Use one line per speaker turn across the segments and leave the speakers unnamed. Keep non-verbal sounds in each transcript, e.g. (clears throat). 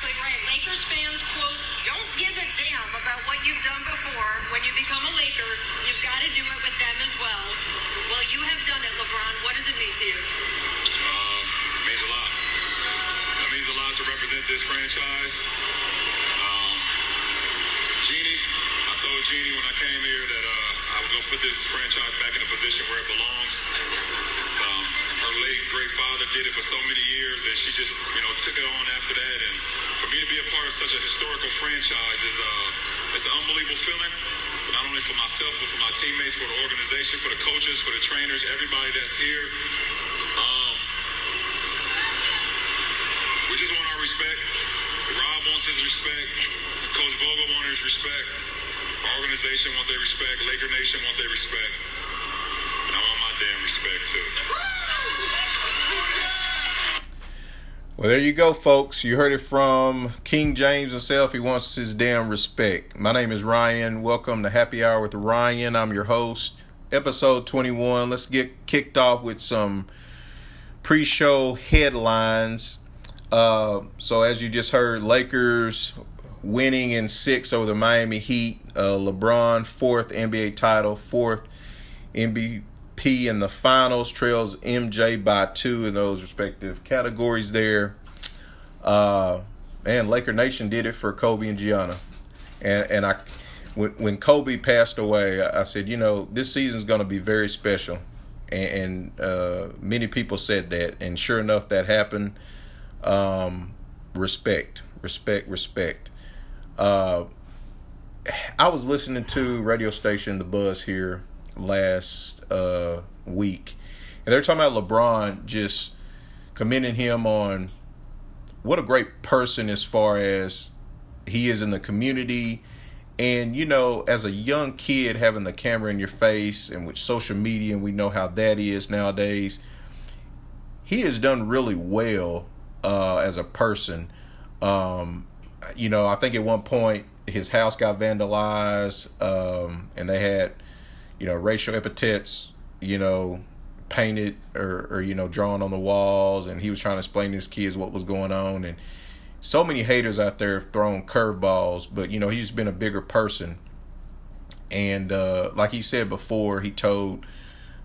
exactly right. Lakers fans quote, "Don't give a damn about what you've done before. When you become a Laker, you've got to do it with them as well." Well, you have done it, LeBron. What does it mean to you?
Um, it means a lot. It means a lot to represent this franchise. Um, Jeanie, I told Jeanie when I came here that uh, I was going to put this franchise back in a position where it belongs. Um, her late great father did it for so many years, and she just, you know, took it on after that. And for me to be a part of such a historical franchise is uh, it's an unbelievable feeling. Not only for myself, but for my teammates, for the organization, for the coaches, for the trainers, everybody that's here. Um, we just want our respect. Rob wants his respect. Coach Vogel wants his respect. Our organization wants their respect. Laker Nation wants their respect. And I want my damn respect too.
Well, there you go, folks. You heard it from King James himself. He wants his damn respect. My name is Ryan. Welcome to Happy Hour with Ryan. I'm your host. Episode 21. Let's get kicked off with some pre show headlines. Uh, so, as you just heard, Lakers winning in six over the Miami Heat. Uh, LeBron, fourth NBA title, fourth MVP in the finals, trails MJ by two in those respective categories there. Uh, and Laker Nation did it for Kobe and Gianna. And and I when when Kobe passed away, I said, you know, this season's going to be very special. And, and uh, many people said that, and sure enough, that happened. Um, respect, respect, respect. Uh, I was listening to radio station The Buzz here last uh, week, and they're talking about LeBron just commending him on what a great person as far as he is in the community. And you know, as a young kid having the camera in your face and with social media, and we know how that is nowadays, he has done really well uh, as a person. Um, you know, I think at one point his house got vandalized, um, and they had, you know, racial epithets, you know, painted or, or you know drawn on the walls, and he was trying to explain to his kids what was going on, and so many haters out there have thrown curveballs, but you know he's been a bigger person, and uh, like he said before, he told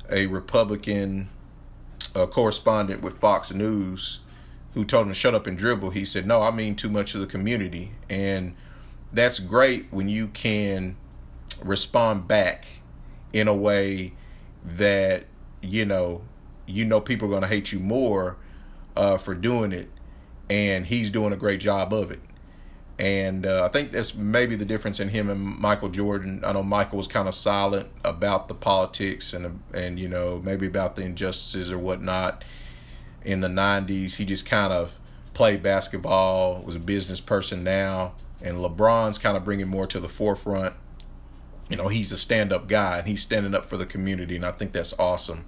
a Republican uh, correspondent with Fox News who told him to shut up and dribble. He said, "No, I mean too much of the community," and that's great when you can respond back in a way that you know you know people are going to hate you more uh, for doing it and he's doing a great job of it. And uh, i think that's maybe the difference in him and michael jordan. I know michael was kind of silent about the politics and and you know maybe about the injustices or whatnot in the 90s he just kind of played basketball was a business person now and lebron's kind of bringing more to the forefront you know he's a stand-up guy and he's standing up for the community and i think that's awesome.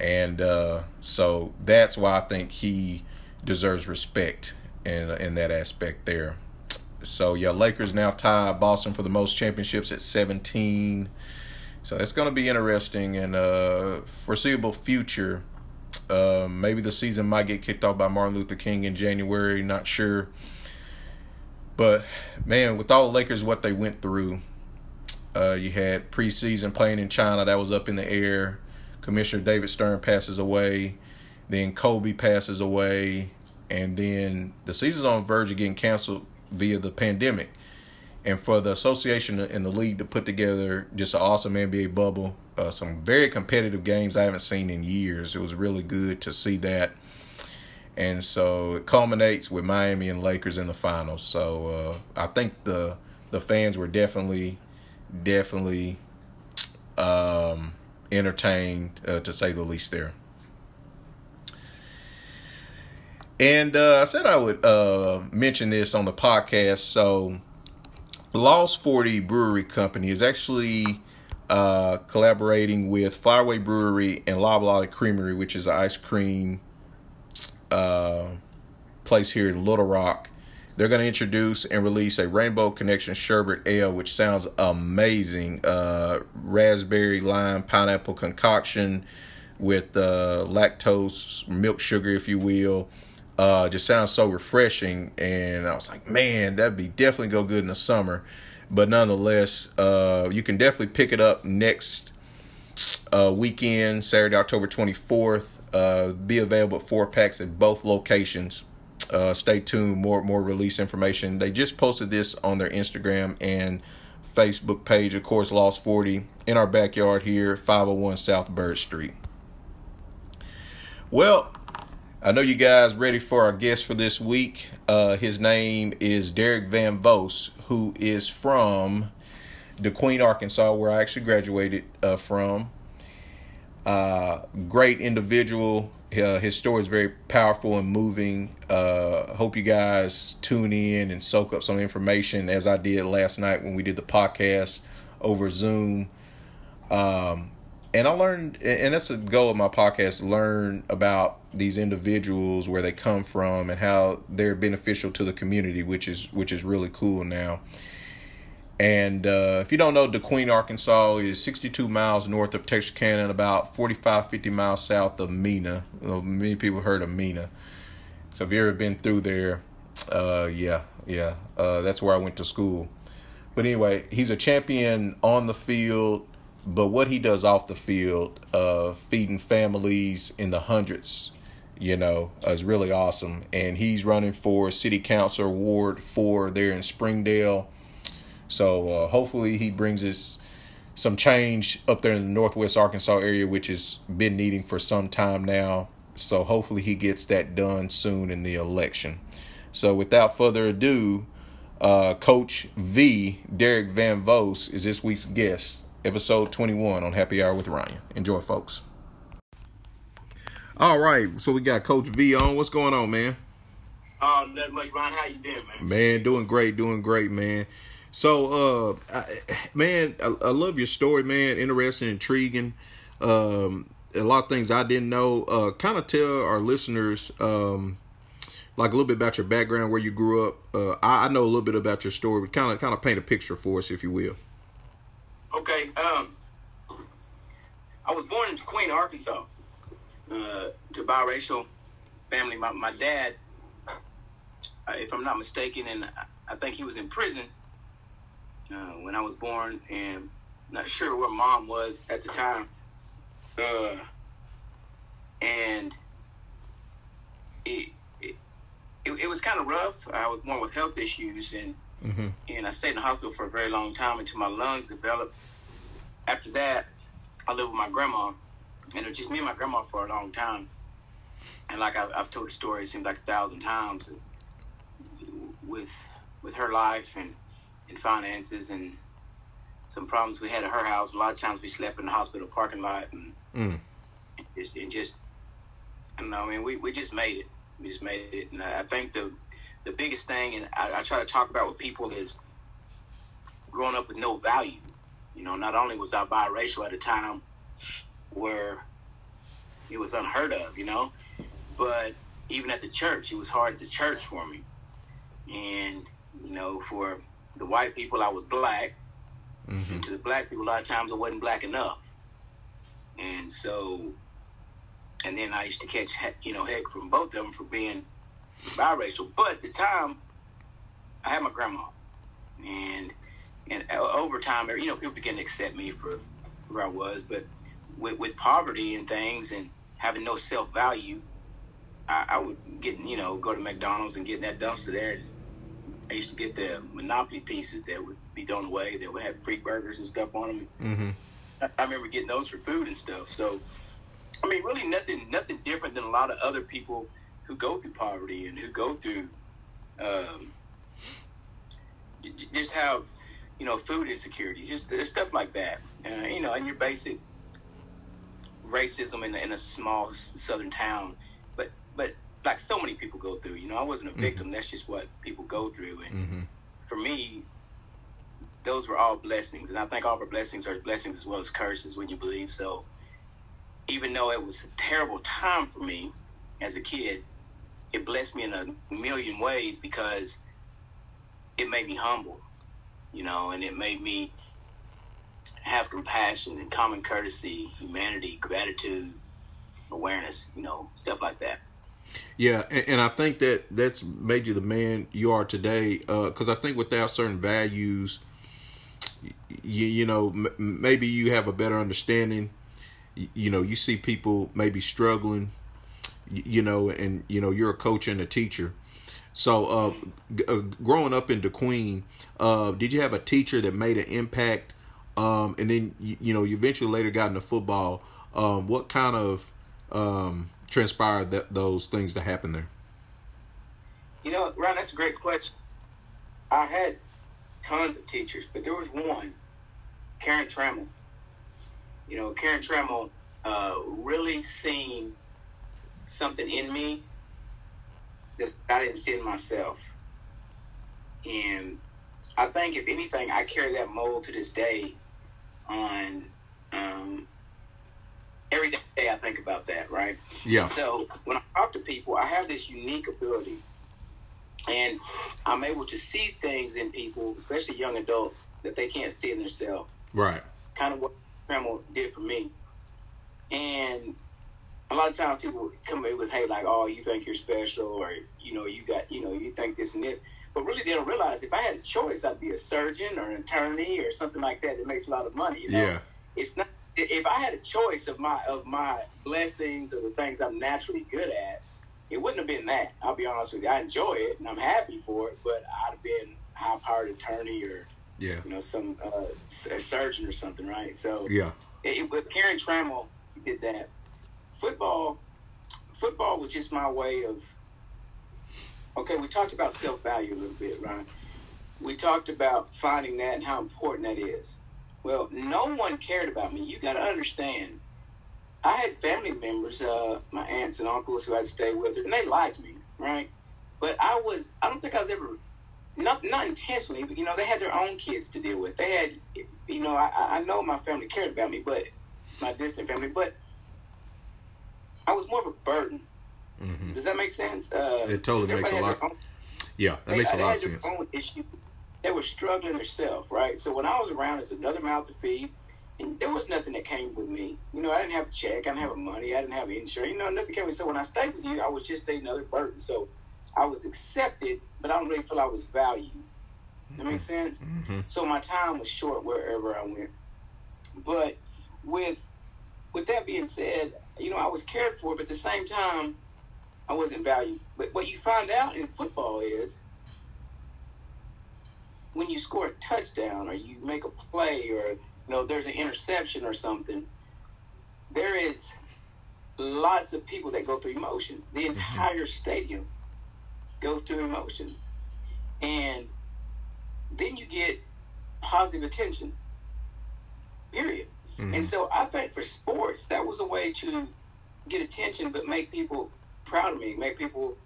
And uh, so that's why i think he deserves respect in in that aspect there. So yeah lakers now tie boston for the most championships at 17 so it's going to be interesting and uh foreseeable future. Uh, maybe the season might get kicked off by martin luther king in january not sure. But man with all lakers what they went through uh, you had preseason playing in China that was up in the air. Commissioner David Stern passes away. Then Kobe passes away. And then the season's on the verge of getting canceled via the pandemic. And for the association and the league to put together just an awesome NBA bubble, uh, some very competitive games I haven't seen in years. It was really good to see that. And so it culminates with Miami and Lakers in the finals. So uh, I think the the fans were definitely definitely um, entertained, uh, to say the least, there. And uh, I said I would uh, mention this on the podcast. So, Lost 40 Brewery Company is actually uh, collaborating with Flyway Brewery and La Creamery, which is an ice cream uh, place here in Little Rock. They're going to introduce and release a Rainbow Connection Sherbet Ale, which sounds amazing. Uh, raspberry, lime, pineapple concoction with uh, lactose, milk sugar, if you will. Uh, just sounds so refreshing, and I was like, man, that'd be definitely go good in the summer. But nonetheless, uh, you can definitely pick it up next uh, weekend, Saturday, October 24th. Uh, be available at four packs at both locations. Uh, stay tuned. More more release information. They just posted this on their Instagram and Facebook page. Of course, Lost 40 in our backyard here, 501 South Byrd Street. Well, I know you guys ready for our guest for this week. Uh, his name is Derek Van Voast, who is from DeQueen, Arkansas, where I actually graduated uh, from. Uh, great individual. Uh, his story is very powerful and moving. Uh, hope you guys tune in and soak up some information as I did last night when we did the podcast over Zoom. Um, and I learned, and that's the goal of my podcast: learn about these individuals, where they come from, and how they're beneficial to the community, which is which is really cool now. And uh, if you don't know, DeQueen, Arkansas is 62 miles north of Texarkana and about 45, 50 miles south of Mena. Many people heard of Mena. So if you ever been through there, uh, yeah, yeah, uh, that's where I went to school. But anyway, he's a champion on the field, but what he does off the field, uh, feeding families in the hundreds, you know, is really awesome. And he's running for city council award for there in Springdale so uh, hopefully he brings us some change up there in the Northwest Arkansas area, which has been needing for some time now. So hopefully he gets that done soon in the election. So without further ado, uh, Coach V, Derek Van Voast, is this week's guest, episode 21 on Happy Hour with Ryan. Enjoy, folks. All right, so we got Coach V on. What's going on, man?
Oh, nothing much, Ryan. How you doing, man?
Man, doing great, doing great, man. So, uh, I, man, I, I, love your story, man. Interesting, intriguing. Um, a lot of things I didn't know. Uh, kind of tell our listeners, um, like a little bit about your background, where you grew up. Uh, I, I know a little bit about your story, but kind of, kind of paint a picture for us, if you will.
Okay. Um, I was born in Queen, Arkansas, uh, to biracial family. My my dad, uh, if I'm not mistaken, and I think he was in prison uh, when I was born, and not sure where mom was at the time. Uh, and it, it, it, it was kind of rough. I was born with health issues, and mm-hmm. and I stayed in the hospital for a very long time until my lungs developed. After that, I lived with my grandma, and it was just me and my grandma for a long time. And like I've, I've told the story, it seems like a thousand times with with her life and and finances and some problems we had at her house. A lot of times we slept in the hospital parking lot and, mm. and just, and just I don't know. I mean, we, we just made it. We just made it, and I think the the biggest thing, and I, I try to talk about with people is growing up with no value. You know, not only was I biracial at a time where it was unheard of, you know, but even at the church, it was hard to church for me. And, you know, for the white people, I was black. Mm-hmm. And to the black people, a lot of times I wasn't black enough. And so, and then I used to catch, you know, heck from both of them for being biracial. But at the time, I had my grandma. And and over time, you know, people began to accept me for where I was. But with, with poverty and things and having no self value, I, I, would get, you know, go to McDonald's and get that dumpster there and I used to get the Monopoly pieces that would be thrown away that would have free burgers and stuff on them. Mm-hmm. I, I remember getting those for food and stuff. So, I mean, really nothing nothing different than a lot of other people who go through poverty and who go through um, just have you know food insecurities, just stuff like that. Uh, you know, and your basic racism in, in a small southern town. But but like so many people go through. You know, I wasn't a mm-hmm. victim. Mm-hmm. That's just what people go through. And mm-hmm. for me, those were all blessings. And I think all of our blessings are blessings as well as curses when you believe. So even though it was a terrible time for me as a kid, it blessed me in a million ways because it made me humble, you know, and it made me have compassion and common courtesy, humanity, gratitude, awareness, you know, stuff like that.
Yeah, and, and, I think that that's made you the man you are today. Because uh, I think without certain values, you you know m- maybe you have a better understanding. You, you, know, you see people maybe struggling. You, you, know, and you know you're a coach and a teacher. So, uh, g- uh, growing up in DeQueen, uh, did you have a teacher that made an impact? Um, and then you, you know you eventually later got into football. Um, what kind of um, transpired that those things to happen there?
You know, Ron, that's a great question. I had tons of teachers, but there was one, Karen Trammell. You know, Karen Trammell uh, really seen something in me that I didn't see in myself. And I think, if anything, I carry that mold to this day on um, every day I think about that, right?
Yeah.
So when I talk to people, I have this unique ability, and I'm able to see things in people, especially young adults, that they can't see in themselves.
Right.
Kind of what Trammell did for me. And a lot of times people come in with, "Hey, like, oh, you think you're special, or you know, you got, you know, you think this and this." But really, they don't realize if I had a choice, I'd be a surgeon or an attorney or something like that that makes a lot of money. You know?
Yeah.
It's not if I had a choice of my of my blessings or the things I'm naturally good at, it wouldn't have been that. I'll be honest with you. I enjoy it and I'm happy for it, but I'd have been a high powered attorney or
yeah,
you know, some uh, surgeon or something, right? So
yeah,
it, it, Karen Trammell did that. Football, football was just my way of. Okay, we talked about self value a little bit, right? We talked about finding that and how important that is well, no one cared about me. You got to understand. I had family members, uh, my aunts and uncles who I'd stay with, and they liked me, right? But I was, I don't think I was ever, not not intentionally, but you know, they had their own kids to deal with. They had, you know, I, I know my family cared about me, but my distant family, but I was more of a burden. Mm-hmm. Does that make sense? Uh,
it totally makes a lot. Own, yeah, that they, makes a lot of sense.
Own issues they were struggling themselves, right? So when I was around, it's another mouth to feed. And there was nothing that came with me. You know, I didn't have a check, I didn't have money, I didn't have insurance. You know, nothing came with. me. So when I stayed with you, I was just another burden. So I was accepted, but I don't really feel I was valued. That makes mm-hmm. sense. Mm-hmm. So my time was short wherever I went. But with with that being said, you know, I was cared for, but at the same time, I wasn't valued. But what you find out in football is when you score a touchdown or you make a play or you know there's an interception or something, there is lots of people that go through emotions. The mm-hmm. entire stadium goes through emotions. And then you get positive attention. Period. Mm-hmm. And so I think for sports, that was a way to get attention, but make people proud of me, make people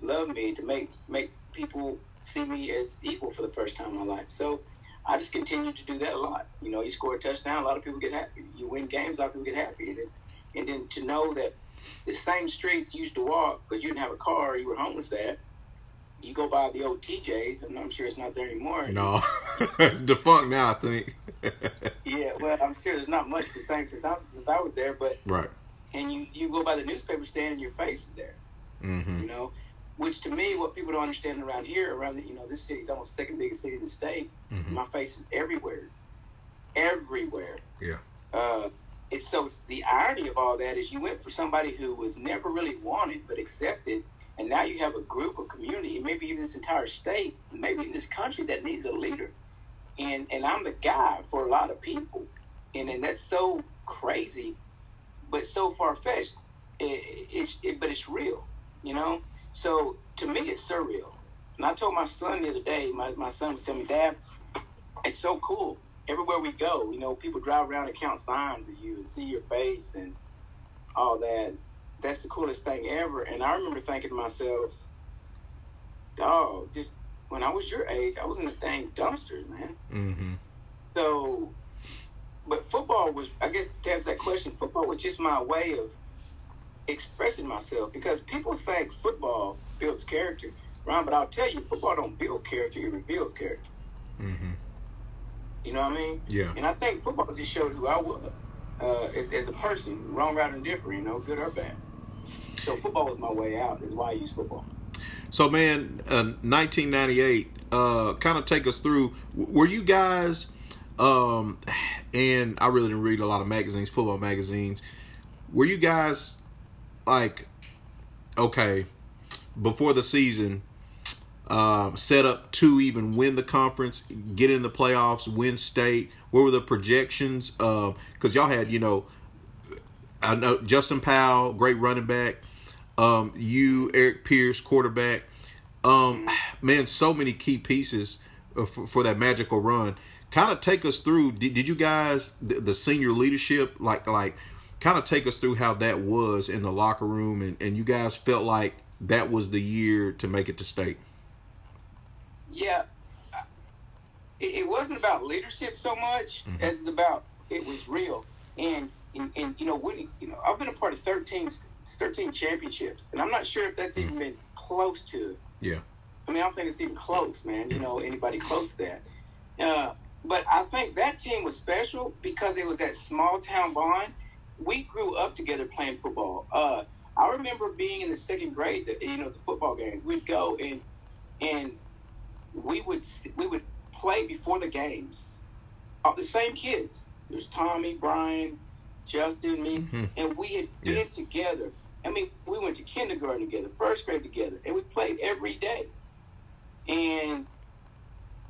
love me, to make make people see me as equal for the first time in my life. So I just continue to do that a lot. You know, you score a touchdown, a lot of people get happy. You win games, a lot of people get happy. And, and then to know that the same streets you used to walk because you didn't have a car, you were homeless at. You go by the old TJs, and I'm sure it's not there anymore.
No, (laughs) it's defunct now. I think. (laughs)
yeah, well, I'm sure there's not much the same since I, since I was there, but
right.
And you you go by the newspaper stand, and your face is there.
Mm-hmm.
You know, which to me, what people don't understand around here, around the, you know, this city is almost second biggest city in the state. Mm-hmm. My face is everywhere, everywhere.
Yeah.
Uh, it's so the irony of all that is you went for somebody who was never really wanted but accepted, and now you have a group, a community, maybe even this entire state, maybe in this country that needs a leader, and and I'm the guy for a lot of people, and and that's so crazy, but so far fetched. It, it's it, but it's real, you know. So to me, it's surreal. And I told my son the other day, my, my son was telling me, Dad, it's so cool. Everywhere we go, you know, people drive around and count signs of you and see your face and all that. That's the coolest thing ever. And I remember thinking to myself, dog, just when I was your age, I was in the dang dumpsters, man.
Mm-hmm.
So, but football was, I guess to answer that question, football was just my way of expressing myself because people think football builds character, Ron. But I'll tell you, football don't build character; it reveals character.
Mm-hmm.
You know what I mean?
Yeah.
And I think football just showed who I was uh, as, as, a person, wrong, right, and different. You know, good or bad. So football was my way out. Is why I use football.
So, man, uh, 1998. Uh, kind of take us through. Were you guys? Um, and I really didn't read a lot of magazines, football magazines. Were you guys like, okay, before the season, um, set up to even win the conference, get in the playoffs, win state? What were the projections? Because uh, y'all had, you know, I know Justin Powell, great running back. Um, you, Eric Pierce, quarterback. Um, man, so many key pieces for, for that magical run. Kind of take us through. Did, did you guys the, the, senior leadership like like kind of take us through how that was in the locker room and, and you guys felt like that was the year to make it to state?
Yeah, it, it wasn't about leadership so much mm-hmm. as about it was real and and, and you know winning. You know, I've been a part of 13, 13 championships, and I'm not sure if that's mm-hmm. even been close to it.
Yeah.
I mean, I don't think it's even close, man. You know, anybody close to that. Uh, but I think that team was special because it was that small town bond. We grew up together playing football. Uh, I remember being in the second grade, the, you know, the football games. We'd go and and we would we would play before the games. All the same kids. There's Tommy, Brian, Justin, me, mm-hmm. and we had been yeah. together. I mean, we went to kindergarten together, first grade together, and we played every day. And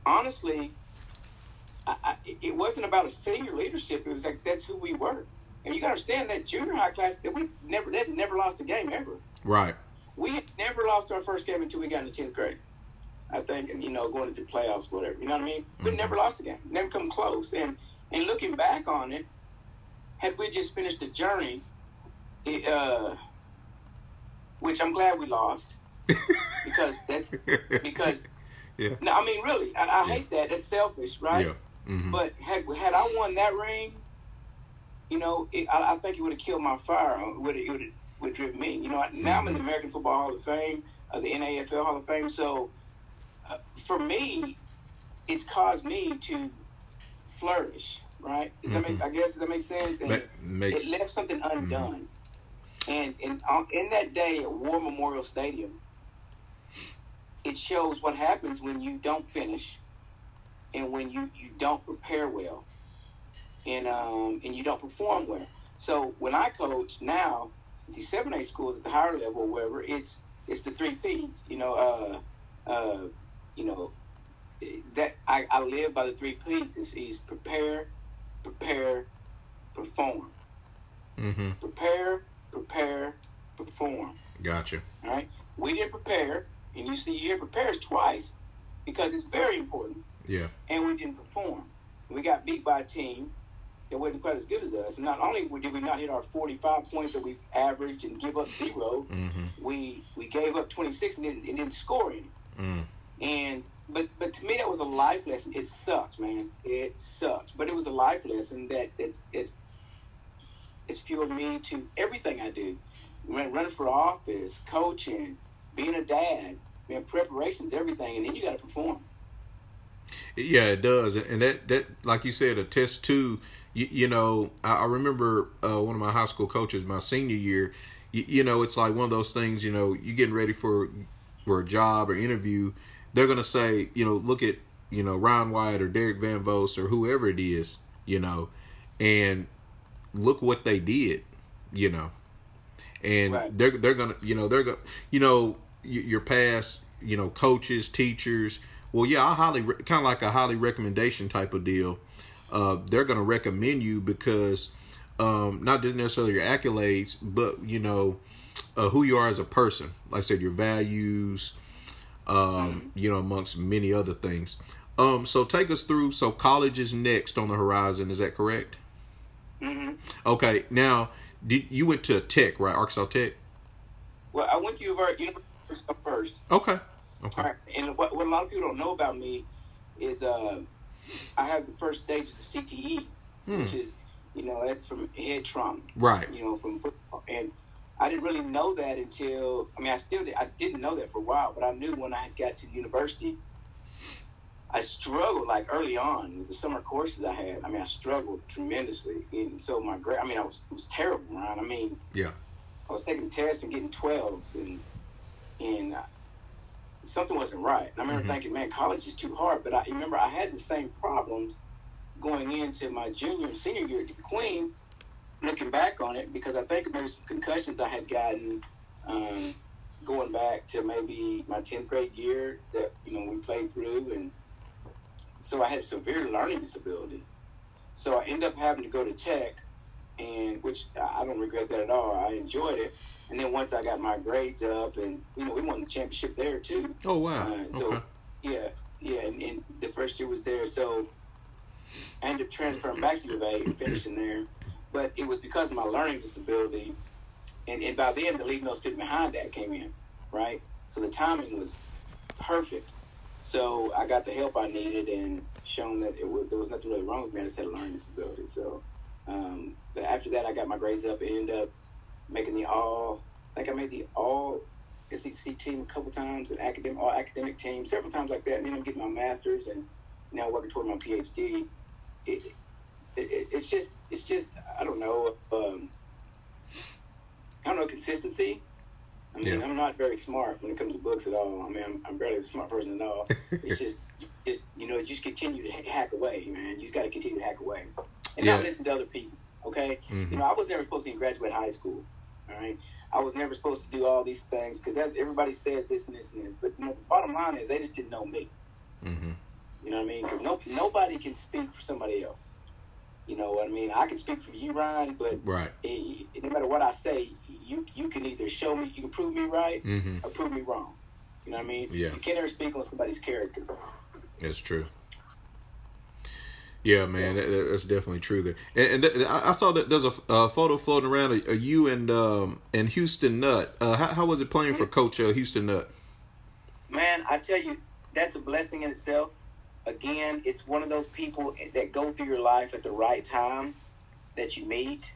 honestly, I, I, it wasn't about a senior leadership. It was like that's who we were. And you got to understand that junior high class that we never they never lost a game ever.
Right.
We had never lost our first game until we got in the tenth grade. I think, and you know, going into the playoffs, whatever. You know what I mean? We mm-hmm. never lost a game, never come close. And and looking back on it, had we just finished the journey, it, uh, which I'm glad we lost (laughs) because that because (laughs) yeah. No, I mean really, I, I yeah. hate that. It's selfish, right? Yeah. Mm-hmm. But had had I won that ring, you know, it, I, I, think it would have killed my fire. Would it would have would driven me? You know, now mm-hmm. I'm in the mm-hmm. American Football Hall of Fame, uh, the NAFL Hall of Fame. So uh, for me, it's caused me to flourish. Right? Does mm-hmm. that make? Mm-hmm. I guess that makes sense? And makes, it left something undone. Mm-hmm. And in in that day at War Memorial Stadium, it shows what happens when you don't finish, and when you you don't prepare well, and um and you don't perform well. So when I coach now, the seven A schools at the higher level, wherever it's it's the three P's. You know, uh, uh, you know, that I, I live by the three P's. Is is prepare, prepare, perform. Mm-hmm. Prepare, prepare, perform.
Gotcha.
All right. We didn't prepare, and you see, you hear prepares twice because it's very important.
Yeah.
And we didn't perform. We got beat by a team that wasn't quite as good as us. And not only did we not hit our 45 points that we averaged and give up 0 mm-hmm. we we gave up 26 and didn't, and didn't score any. Mm. And but but to me that was a life lesson. It sucked, man. It sucked. But it was a life lesson that it's it's it's fueled me to everything I do. running for office, coaching, being a dad, man, preparation's everything, and then you got to perform.
Yeah, it does, and that that like you said, a test too. You, you know, I, I remember uh, one of my high school coaches, my senior year. You, you, know, it's like one of those things. You know, you getting ready for for a job or interview. They're gonna say, you know, look at you know Ryan White or Derek Van Voast or whoever it is, you know, and look what they did, you know, and right. they're they're gonna you know they're gonna you know your past, you know, coaches, teachers. Well, yeah, I highly kind of like a highly recommendation type of deal. Uh, they're going to recommend you because um, not necessarily your accolades, but you know uh, who you are as a person. Like I said, your values. Um, you know, amongst many other things. Um, so take us through. So college is next on the horizon. Is that correct? Mm-hmm. Okay. Now, did you went to Tech, right? Arkansas Tech.
Well, I went to University first.
Okay. Okay.
Right. And what, what a lot of people don't know about me is uh, I have the first stages of CTE, hmm. which is, you know, that's from head trauma.
Right.
You know, from football. And I didn't really know that until, I mean, I still did, I didn't know that for a while, but I knew when I got to the university, I struggled like early on with the summer courses I had. I mean, I struggled tremendously. And so my grade, I mean, I was, it was terrible, right? I mean,
yeah
I was taking tests and getting twelves, and and uh, something wasn't right. And I remember thinking, man, college is too hard. But I remember I had the same problems going into my junior and senior year at DeQueen. Looking back on it, because I think maybe some concussions I had gotten um, going back to maybe my tenth grade year that you know we played through, and so I had severe learning disability. So I ended up having to go to Tech, and which I don't regret that at all. I enjoyed it. And then once I got my grades up, and you know, we won the championship there too.
Oh wow!
Uh, so
okay.
yeah, yeah, and, and the first year was there. So I ended up transferring back to U of A finishing there. But it was because of my learning disability, and, and by then the league no student behind that came in, right? So the timing was perfect. So I got the help I needed and shown that it was, there was nothing really wrong with me. I just had a learning disability. So um, but after that, I got my grades up and ended up making the all. I think I made the all SEC team a couple times, an academic all academic team several times like that. And then I'm getting my master's and now working toward my PhD. It, it, it, it's just it's just I don't know. Um, I don't know consistency. I mean,
Yeah.
I'm not very smart when it comes to books at all. I mean, I'm, I'm barely a smart person at all. (laughs) it's just, just you know, just continue to hack away, man. You just got to continue to hack away, and
Yeah.
not listen to other people. Okay,
Mhm.
you know, I was never supposed to even graduate high school. All right, I was never supposed to do all these things because everybody says this and this and this. But you know, the bottom line is they just didn't know me.
hmm
You know what I mean? Because no, nobody can speak for somebody else. You know what I mean? I can speak for you, Ryan, but
Right.
it, no matter what I say, you you can either show me, you can prove me right,
hmm
or prove me wrong. You know what I mean?
Yeah.
You can't ever speak on somebody's character.
That's true. Yeah, man, that, that- that's definitely true. There, and, and th- I I saw that there's a, a photo floating around of, of you and um and Houston Nutt. Uh, how, how was it playing for Coach uh, Houston Nutt?
Man, I tell you, that's a blessing in itself. Again, it's one of those people that go through your life at the right time that you meet,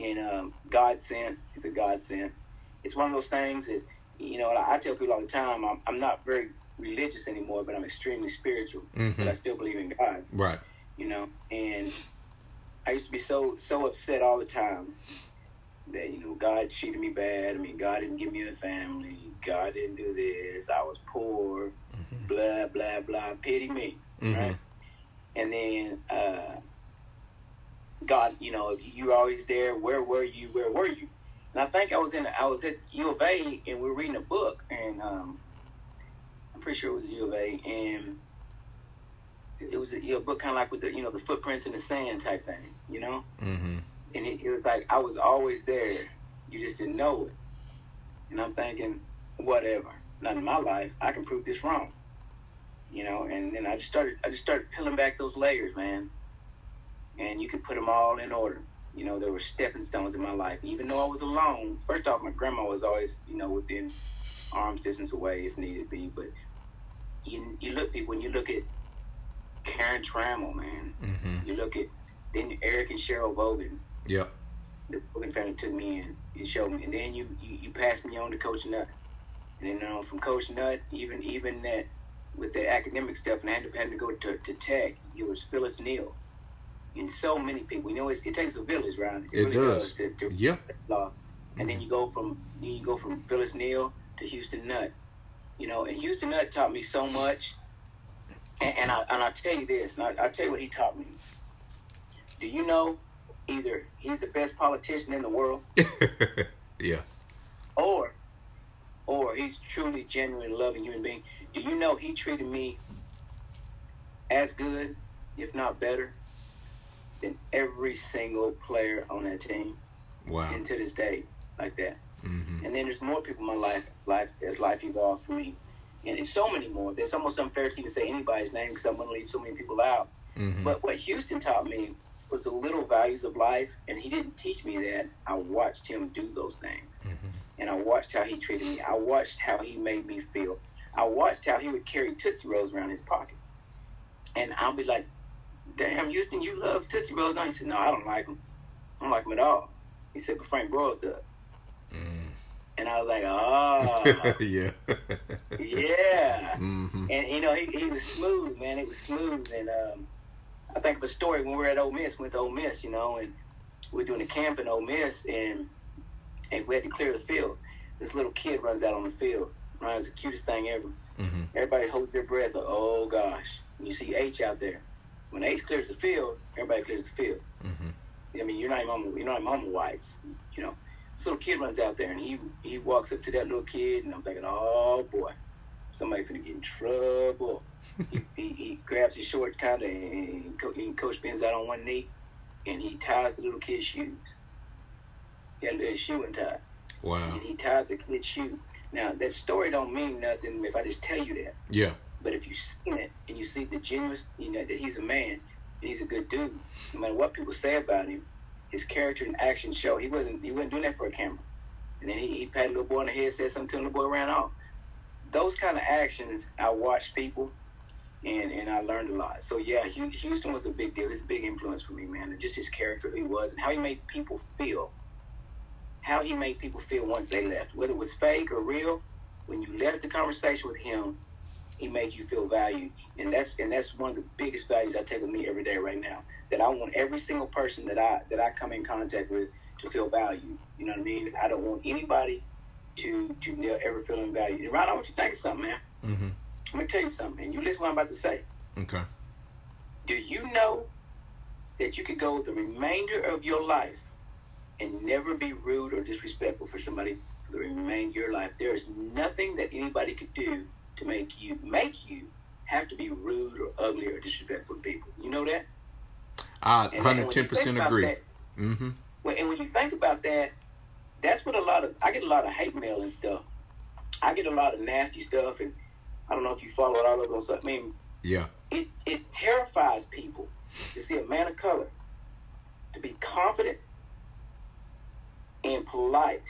and um, God sent is a God sent. It's one of those things. Is you know, I tell people all the time, I'm, I'm not very religious anymore, but I'm extremely spiritual. But I still believe in God.
Right.
You know? And i used to be so so upset all the time that you know god cheated me bad. I mean god didn't give me a family. God didn't do this. I was poor. Blah blah blah. Pity me right? And then uh god you know you were always there where were you? Where were you? And i think i was in i was at u of a and we are reading a book and um i'm pretty sure it was u of a and it was a, you know, book kind of like with the you know the footprints in the sand type thing, you know.
hmm
And it, it was like I was always there, you just didn't know it. And I'm thinking, whatever. Not in my life. I can prove this wrong, you know. And then I just started I just started peeling back those layers, man. And you could put them all in order. You know, there were stepping stones in my life. Even though I was alone, first off, my grandma was always you know within arm's distance away if needed be. But you you look people when you look at Karen Trammell, man.
hmm
You look at then Eric and Cheryl Bogan,
Yep.
the Bogan family took me in and showed me, and then you you, you passed me on to Coach Nutt, and then um, from Coach Nutt, even even that with the academic stuff, and I ended up having to go to, to Tech. It was Phyllis Neal, and so many people. You know, it's, it takes a village, right?
It does.
to, to
Yep.
And then you go from you go from Phyllis Neal to Houston Nutt. You know, and Houston Nutt taught me so much. And, and I and I tell you this, and I, I'll tell you what he taught me. Do you know either he's the best politician in the world, (laughs)
yeah.
or or he's truly genuine, loving human being? Do you know he treated me as good, if not better, than every single player on that team?
Wow.
and to this day like that.
hmm
And then there's more people in my life, life as life evolves for me, and there's so many more. There's almost unfair to even say anybody's name because I'm going to leave so many people out.
hmm
But what Houston taught me was the little values of life, and he didn't teach me that. I watched him do those things, and I watched how he treated me. I watched how he made me feel. I watched how he would carry Tootsie Rolls around his pocket, and I'll be like, "Damn, Houston, you love Tootsie Rolls?" No, he said, "No, I don't like them. I don't like them at all." He said, "But Frank Broyles does." And I was like, "Oh, (laughs)
yeah.
yeah."
hmm
And you know, he, he was smooth, man. It was smooth. And um, I think of a story when we were at Ole Miss, went to Ole Miss, you know, and we were doing a camp in Ole Miss, and and we had to clear the field. This little kid runs out on the field. Ryan's the cutest thing ever.
Mm-hmm.
Everybody holds their breath. Like, oh gosh! And you see H out there. When H clears the field, everybody clears the field.
Mm-hmm.
I mean, you're not even on the, you're not even on the whites. You know, this little kid runs out there and he he walks up to that little kid, and I'm thinking, oh boy, somebody finna get in trouble. he, (laughs) he, he grabs his short kind of, and, Co- and Coach bends out on one knee, and he ties the little kid's shoes. He had a little shoe untied,
Wow.
and he tied the kid's shoe. Now that story don't mean nothing if I just tell you that.
Yeah.
But if you see it and you see the genuine, you know that he's a man and he's a good dude. No matter what people say about him, his character and action show. He wasn't he wasn't doing that for a camera. And then he, he patted little boy on the head, said something to him, the boy ran off. Those kind of actions, I watched people, and and I learned a lot. So yeah, Houston was a big deal. He's a big influence for me, man. And just his character, he was, and how he made people feel. How he made people feel once they left, whether it was fake or real. When you left the conversation with him, he made you feel valued. And that's and that's one of the biggest values i take with me every day right now that i want every single person that i that i come in contact with to feel valued. You know what i mean? I don't want anybody to to ever feel unvalued. And Ron, i want you to think of something man.
Mm-hmm.
let me tell you something and you listen to what i'm about to say.
Okay.
do you know that you could go the remainder of your life and never be rude or disrespectful for somebody for the remainder of your life? There is nothing that anybody could do to make you make you have to be rude or ugly or disrespectful to people. You know that?
I
And then when you
110
think
percent agree.
that-
Mm-hmm.
well, and when you think about that, that's what a lot of I get a lot of hate mail and stuff. I get a lot of nasty stuff, and I don't know if you follow it all over on something. I mean,
Yeah.
it it terrifies people to see a man of color to be confident and polite,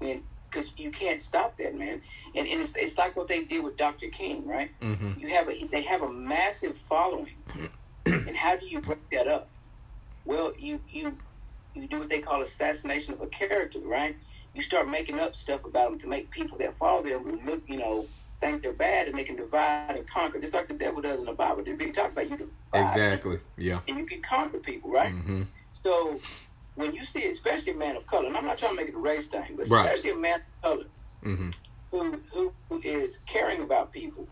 and because you can't stop that, man. And, and it's, it's like what they did with Dr. King, right?
Mm-hmm.
You have a, they have a massive following, (clears throat) and how do you break that up? Well, you you you do what they call assassination of a character, right? You start making up stuff about them to make people that follow them look, you know, think they're bad, and they can divide and conquer, just like the devil does in the Bible. The big talk about you divide
Exactly. Yeah.
and you can conquer people, right?
Mm-hmm.
So when you see, especially a man of color, and I'm not trying to make it a race thing, but
Right.
especially a man of color
Mm-hmm.
who, who is caring about people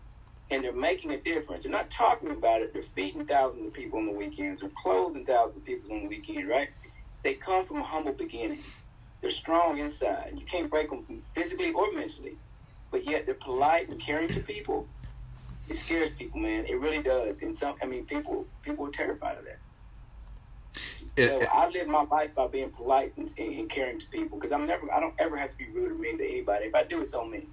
and they're making a difference. They're not talking about it. They're feeding thousands of people on the weekends. They're clothing thousands of people on the weekend, right? They come from humble beginnings. They're strong inside. You can't break them physically or mentally, but yet they're polite and caring to people. It scares people, man. It really does. And some, I mean, people people are terrified of that. So I live my life by being polite and, and, and caring to people because I'm never, I don't ever have to be rude or mean to anybody. If I do, it's on me.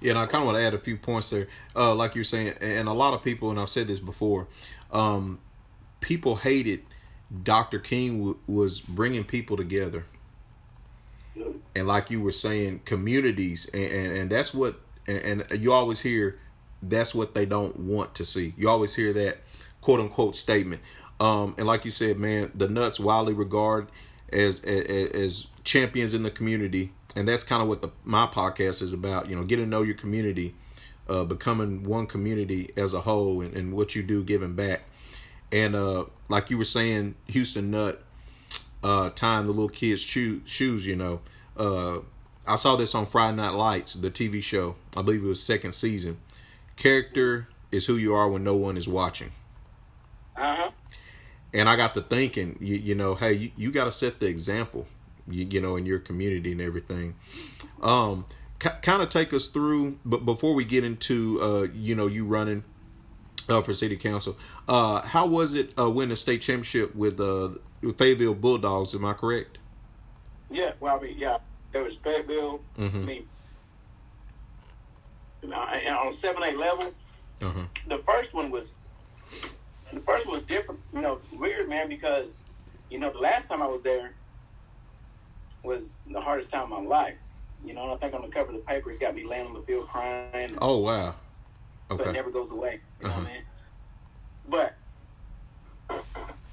Yeah, and I kind of want to add a few points there. Uh, like you're saying, and a lot of people, and I've said this before, um, people hated Dr. King w- was bringing people together. And like you were saying, communities, and, and, and that's what, and, and you always hear, that's what they don't want to see. You always hear that quote unquote statement. Um, and like you said, man, the Nutts widely regard as, as as champions in the community, and that's kind of what the my podcast is about. You know, getting to know your community, uh, becoming one community as a whole, and, and what you do giving back. And uh, like you were saying, Houston Nutt uh, tying the little kids' shoe, shoes. You know, uh, I saw this on Friday Night Lights, the TV show. I believe it was second season. Character is who you are when no one is watching.
Uh huh.
And I got to thinking, you, you know, hey, you, you got to set the example, you, you know, in your community and everything. Um, k- kind of take us through, but before we get into, uh, you know, you running uh, for city council, uh, how was it uh, winning the state championship with uh, Fayetteville Bulldogs? Am I correct?
Yeah. Well, I mean, yeah. There was Fayetteville.
Mhm.
I mean, and on seven eight level,
Uh-huh.
the first one was the first one was different. You know, weird man because you know the last time I was there was the hardest time of my life. You know, and I think on the cover of the paper, it's got me laying on the field crying.
Oh wow.
but it never goes away. You know
Uh-huh.
what I mean?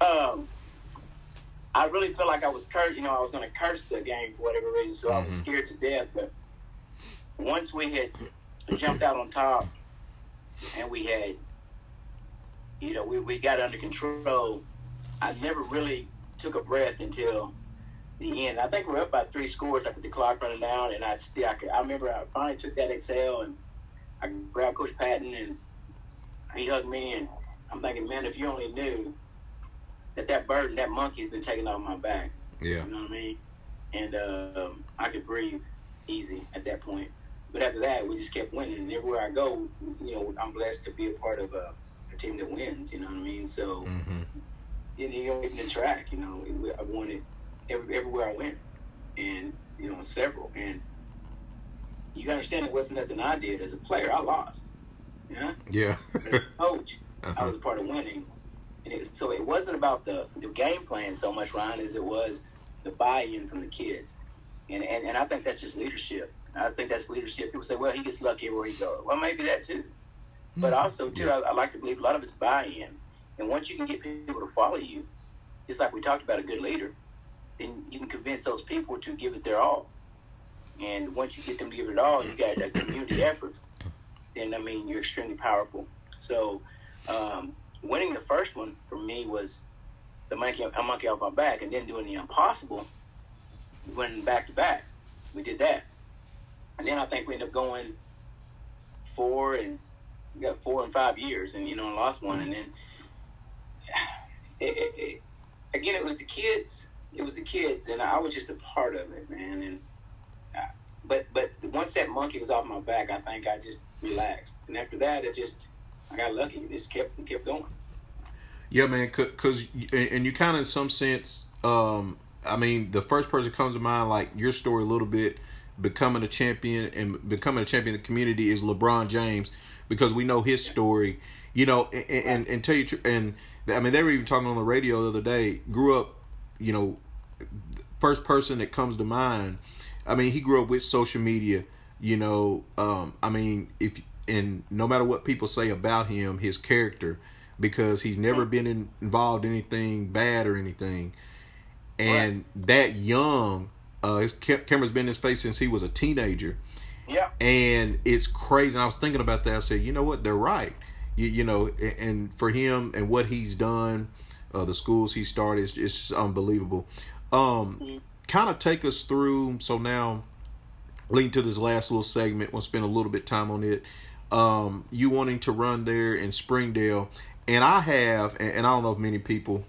But um, I really felt like I was cursed. You know, I was going to curse the game for whatever reason, so I was
Mhm.
scared to death. But once we had jumped out on top, and we had, you know, we, we got under control. I never really took a breath until the end. I think we're up by three scores. I put the clock running down, and I still I, could, I remember I finally took that exhale and I grabbed Coach Patton and he hugged me, and I'm thinking, man, if you only knew that that burden, that monkey has been taken off my back.
Yeah.
You know what I mean? And uh, um, I could breathe easy at that point. But after that, we just kept winning. And everywhere I go, you know, I'm blessed to be a part of a, a team that wins. You know what I mean? So,
Mm-hmm.
you know, even in track, you know, I won it every, everywhere I went, and you know, several. And you gotta understand, it wasn't nothing I did as a player. I lost. Yeah.
Yeah.
As a coach, I
Uh-huh.
was a part of winning. And it, so it wasn't about the, the game plan so much, Ryan, as it was the buy-in from the kids. And, and and I think that's just leadership. I think that's leadership. People say, well, he gets lucky everywhere he goes. Well, maybe that too. But also, too, I, I like to believe a lot of it's buy-in. And once you can get people to follow you, just like we talked about a good leader, then you can convince those people to give it their all. And once you get them to give it all, you got a community effort. Then I mean, you're extremely powerful. So, um, winning the first one for me was the monkey, a monkey off my back, and then doing the impossible, winning back to back. We did that, and then I think we ended up going four and got four and five years, and you know, and lost one, and then (sighs) it, it, it, again, it was the kids. It was the kids, and I was just a part of it, man. And uh, but but once that monkey was off my back, I think I just relaxed, and after that, it just I got lucky. It just kept kept going.
Yeah, man. Because and you kind of, in some sense, um, I mean, the first person comes to mind, like your story a little bit, becoming a champion and becoming a champion in the community is LeBron James, because we know his story. You know, and and, and tell you, tr- and I mean, they were even talking on the radio the other day. Grew up, you know, first person that comes to mind. I mean, he grew up with social media. You know, um, I mean, if and no matter what people say about him, his character, because he's never been in, involved in anything bad or anything, and that young, uh, his ca- camera's been in his face since he was a teenager,
Yeah,
and it's crazy. And I was thinking about that. I said, you know what, they're right. You, you know, and for him and what he's done, uh, the schools he started, it's, it's just unbelievable. Um, kind of take us through. So now, leading to this last little segment, we'll spend a little bit time on it. Um, you wanting to run there in Springdale, and I have, and, and I don't know if many people,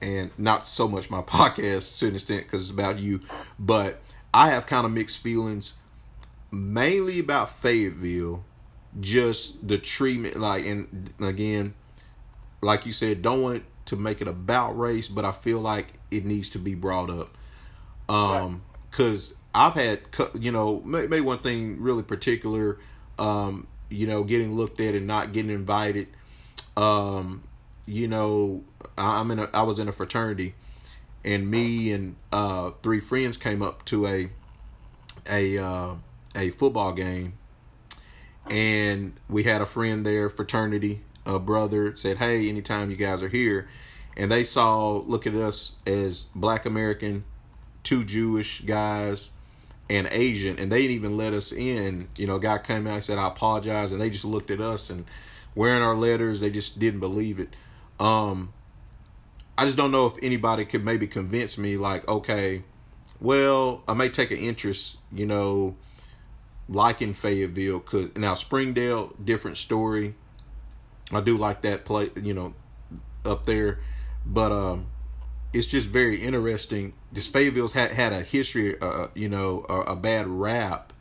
and not so much my (laughs) podcast to a certain extent because it's about you, but I have kind of mixed feelings, mainly about Fayetteville, just the treatment, like, and again, like you said, don't want to make it about race, but I feel like it needs to be brought up. Um, cause I've had, you know, maybe one thing really particular, um, you know, getting looked at and not getting invited. Um, you know, I'm in a, I was in a fraternity and me and, uh, three friends came up to a, a, uh, a football game and we had a friend there, fraternity, a brother, said, "Hey, anytime you guys are here," and they saw look at us as Black American, two Jewish guys, and Asian, and they didn't even let us in. You know, guy came out and said, "I apologize," and they just looked at us and wearing our letters, they just didn't believe it. Um, I just don't know if anybody could maybe convince me, like, okay, well, I may take an interest, you know like in Fayetteville. Cause now Springdale, different story. I do like that play, you know, up there, but um, it's just very interesting. This Fayetteville's had had a history, uh, you know, a, a bad rap.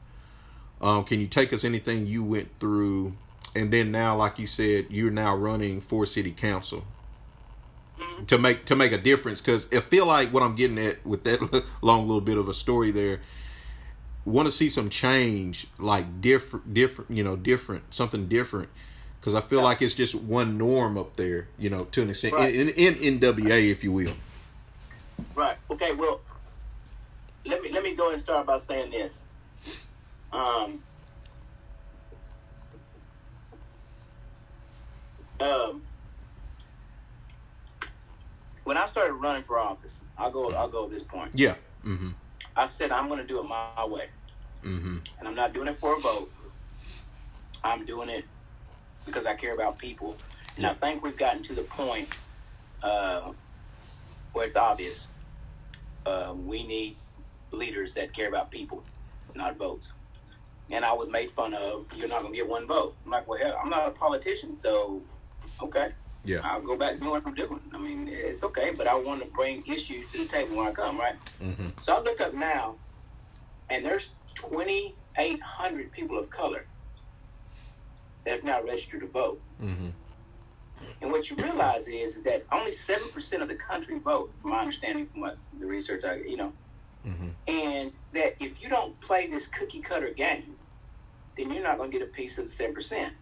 Um, can you take us anything you went through, and then now, like you said, you're now running for city council to make to make a difference? Because I feel like what I'm getting at with that (laughs) long little bit of a story there want to see some change, like different, different, you know, different, something different. Because I feel like it's just one norm up there, you know, to an extent,
Right.
in, in, in NWA, if you will.
Right. Okay. Well, let me let me go and start by saying this. Um. Um. When I started running for office, I'll go. I'll go at this point.
Yeah. Mm-hmm.
I said I'm going to do it my way,
Mm-hmm.
and I'm not doing it for a vote. I'm doing it because I care about people, and I think we've gotten to the point uh, where it's obvious uh, we need leaders that care about people, not votes. And I was made fun of. You're not gonna get one vote. I'm like, well, hell, I'm not a politician, so okay.
Yeah.
I'll go back and do what I'm doing. I mean, it's okay, but I want to bring issues to the table when I come, right?
Mm-hmm.
So I look up now, and there's 2,800 people of color that have now registered to vote.
Mm-hmm.
And what you realize is, is that only seven percent of the country vote, from my understanding, from what the research I, you know,
Mm-hmm.
and that if you don't play this cookie cutter game, then you're not going to get a piece of the seven percent.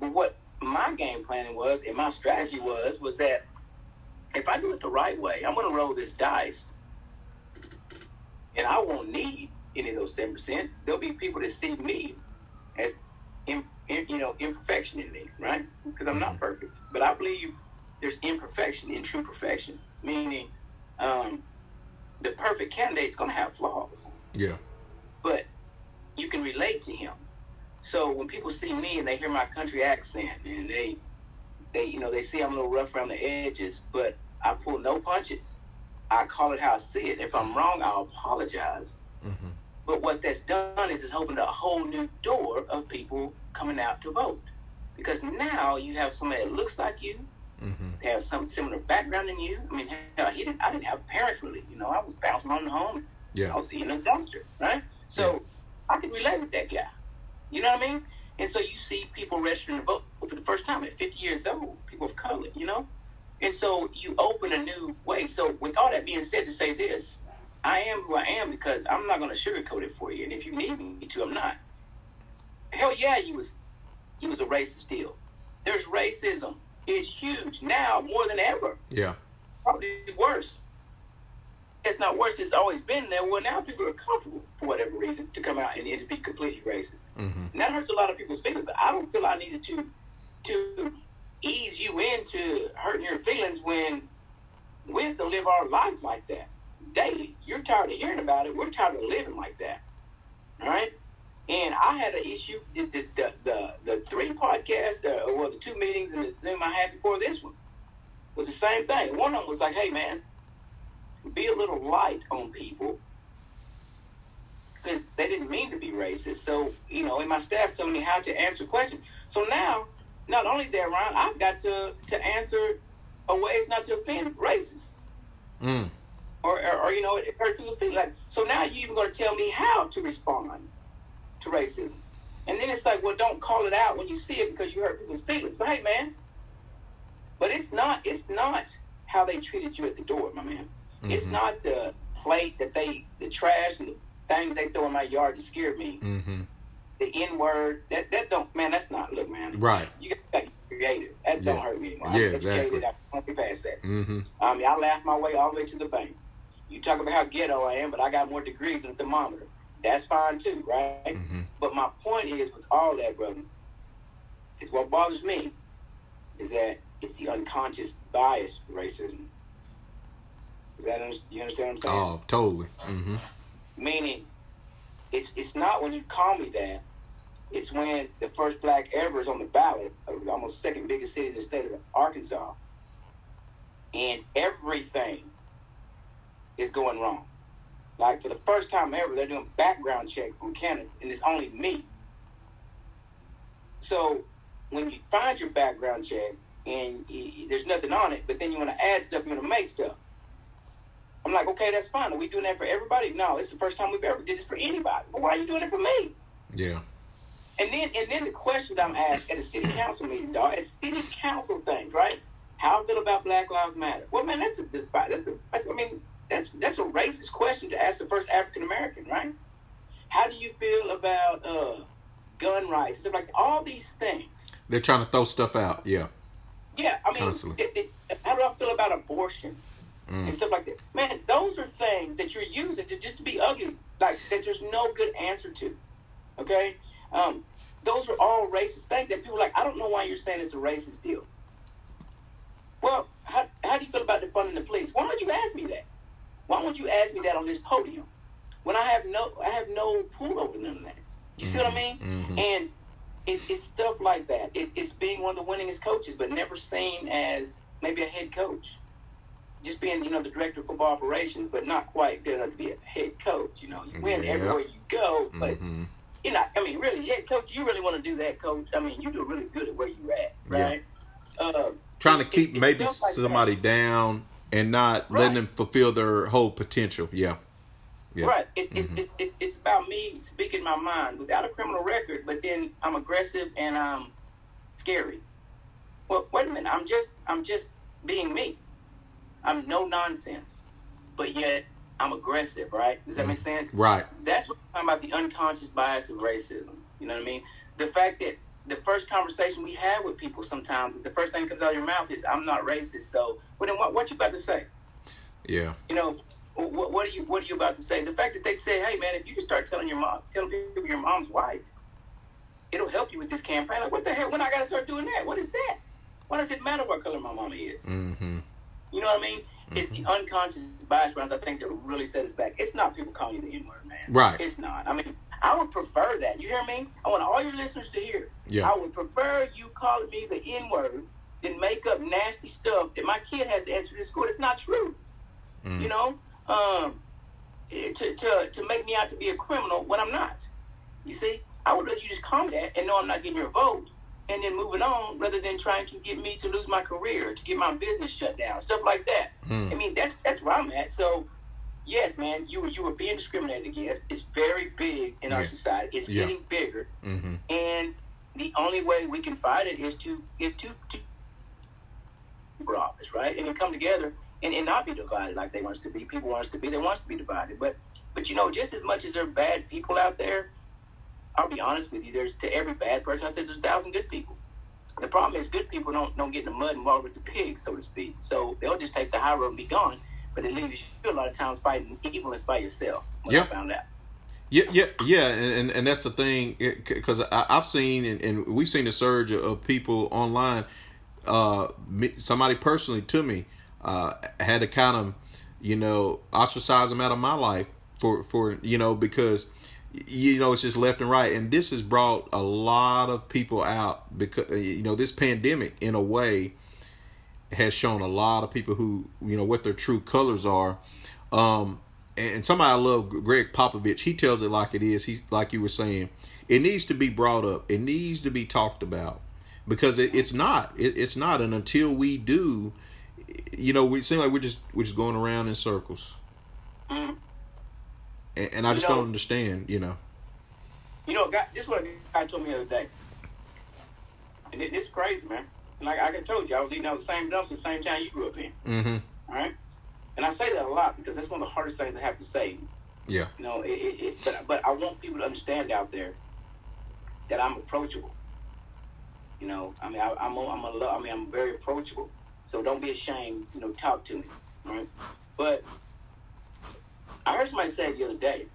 But what my game planning was, and my strategy was, was that if I do it the right way, I'm going to roll this dice, and I won't need any of those seven percent. There'll be people that see me as, in, in, you know, imperfection in me, right? Because I'm not perfect, but I believe there's imperfection in true perfection, meaning. Um, the perfect candidate's going to have flaws,
Yeah.
but you can relate to him. So when people see me and they hear my country accent and they, they, you know, they see I'm a little rough around the edges, but I pull no punches. I call it how I see it. If I'm wrong, I'll apologize.
Mm-hmm.
But what that's done is it's opened a whole new door of people coming out to vote. Because now you have somebody that looks like you,
Mm-hmm.
they have some similar background in you. I mean, hell, he didn't. I didn't have parents really. You know, I was bouncing on the home.
Yeah, I
was eating a dumpster, right? So I can relate with that guy. You know what I mean? And so you see people registering to vote for the first time at 50 years old, people of color, you know? And so you open a new way. So with all that being said, to say this, I am who I am because I'm not going to sugarcoat it for you. And if you need me to, I'm not. Hell yeah, he was, he was a racist deal. There's racism. It's huge now more than ever
Yeah.
probably worse. It's not worse. It's always been there. Well, now people are comfortable for whatever reason to come out and, and to be completely racist.
Mm-hmm.
And that hurts a lot of people's feelings. But I don't feel I needed to to ease you into hurting your feelings when we have to live our life like that daily. You're tired of hearing about it. We're tired of living like that. All right. And I had an issue. The the the, the, the three podcasts, uh, well, the two meetings and the Zoom I had before this one was the same thing. One of them was like, "Hey, man, be a little light on people." Because they didn't mean to be racist. So, you know, and my staff's telling me how to answer questions. So now, not only that, Ron, I've got to, to answer a ways not to offend racists.
Mm.
Or, or, or, you know, it hurts people's feelings. Like, so now you're even going to tell me how to respond to racism. And then it's like, well, don't call it out when you see it because you hurt people's feelings. But hey, man, but it's not, it's not how they treated you at the door, my man. It's
Mhm.
not the plate that they, the trash and the things they throw in my yard that scare me.
Mm-hmm.
The N word, that, that don't, man, that's not, look, man.
Right.
You got to get creative. That don't hurt me anymore.
Yeah,
I'm educated.
exactly.
I won't be past that.
Mm-hmm.
I mean, I laughed my way all the way to the bank. You talk about how ghetto I am, but I got more degrees than a thermometer. That's fine too, right?
Mm-hmm.
But my point is, with all that, brother, is what bothers me is that it's the unconscious bias racism. Is that you understand what I'm saying?
Oh, totally. Mm-hmm.
Meaning, it's it's not when you call me that. It's when the first black ever is on the ballot almost second biggest city in the state of Arkansas, and everything is going wrong. Like for the first time ever, they're doing background checks on candidates, and it's only me. So when you find your background check and y- y- there's nothing on it, but then you want to add stuff, you want to make stuff. I'm like, okay, that's fine. Are we doing that for everybody? No, it's the first time we've ever did this for anybody. But why are you doing it for me?
Yeah.
And then and then the question I'm asked at a city council meeting, dog, at city council things, right? How I feel about Black Lives Matter. Well, man, that's a that's a that's, I mean that's that's a racist question to ask the first African American, right? How do you feel about uh, gun rights? Stuff like all these things.
They're trying to throw stuff out. Yeah.
Yeah, I mean, it, it, how do I feel about abortion
Mm.
and stuff like that? Man, those are things that you're using to just to be ugly, like that. There's no good answer to. Okay, um, those are all racist things that people are like. I don't know why you're saying it's a racist deal. Well, how, how do you feel about defunding the police? Why don't you ask me that? Why won't you ask me that on this podium when I have no I have no pull over none of that? You see what I mean?
Mhm.
And it, it's stuff like that. It, it's being one of the winningest coaches, but never seen as maybe a head coach. Just being, you know, the director of football operations, but not quite good enough to be a head coach. You know, you win
Yeah.
everywhere you go, but
Mhm.
you know, I mean, really, head coach, you really want to do that, coach. I mean, you do really good at where you're at,
Yeah.
right? Uh,
Trying to keep
it's-
maybe
it's like that.
somebody down and not letting them fulfill their whole potential. Yeah. Yeah.
Right. It's,
Mhm.
it's, it's, it's, it's about me speaking my mind without a criminal record, but then I'm aggressive and I'm scary. Well, wait a minute. I'm just I'm just being me. I'm no nonsense, but yet I'm aggressive. Right? Does that make sense?
Right.
That's what I'm talking about the unconscious bias of racism. You know what I mean? The fact that the first conversation we have with people sometimes is the first thing that comes out of your mouth is "I'm not racist." So, well, then what, what you about to say?
Yeah.
you know, what, what are you what are you about to say? The fact that they say, "Hey, man, if you just start telling your mom, telling people your mom's white, it'll help you with this campaign." Like, what the hell? When I got to start doing that? What is that? Why does it matter what color my mama is?
Mm-hmm.
You know what I mean? It's the unconscious bias rounds. I think that really set us back. It's not people calling you the N word, man.
Right.
It's not. I mean, I would prefer that. You hear me? I want all your listeners to hear.
Yeah.
I would prefer you calling me the N word than make up nasty stuff that my kid has to answer to school. It's not true. You know, um, eh, to, to to make me out to be a criminal when I'm not. You see, I would rather you just call me that and know I'm not getting your vote, and then moving on, rather than trying to get me to lose my career, to get my business shut down, stuff like that. I mean, that's that's where I'm at. So, yes, man, you were you were being discriminated against. It's very big in our society. It's
Yeah.
getting bigger,
Mm-hmm.
and the only way we can fight it is to is to, to for office, right? And then come together and, and not be divided like they want us to be. People want us to be. They want us to be divided. But but you know, just as much as there are bad people out there, I'll be honest with you. There's to every bad person, I said there's a thousand good people. The problem is, good people don't don't get in the mud and walk with the pigs, so to speak. So they'll just take the high road and be gone. But it leaves you a lot of times fighting evil by yourself.
Yeah.
I found out.
Yeah, yeah, yeah, and and, and that's the thing because I've seen and, and we've seen a surge of people online. Uh, me, somebody personally to me uh, had to kind of, you know, ostracize them out of my life for for you know because you know it's just left and right, and this has brought a lot of people out because you know this pandemic in a way has shown a lot of people who you know what their true colors are. Um, and somebody I love, Gregg Popovich, he tells it like it is. He's like you were saying, it needs to be brought up. It needs to be talked about because it, it's not. It, it's not, and until we do, you know, we seem like we're just we're just going around in circles.
Mhm.
And, and I
You
just
know-
don't understand. You know.
You know, guy, this is what a guy told me the other day. And it, it's crazy, man. Like I told you, I was eating out the same dumpster the same town you grew up in.
Mm-hmm.
All right, and I say that a lot because that's one of the hardest things I have to say.
Yeah.
You know, it, it, it, but but I want people to understand out there that I'm approachable. You know, I mean, I, I'm a, I'm a I mean, I'm very approachable. So don't be ashamed. You know, talk to me. All right, but I heard somebody say it the other day,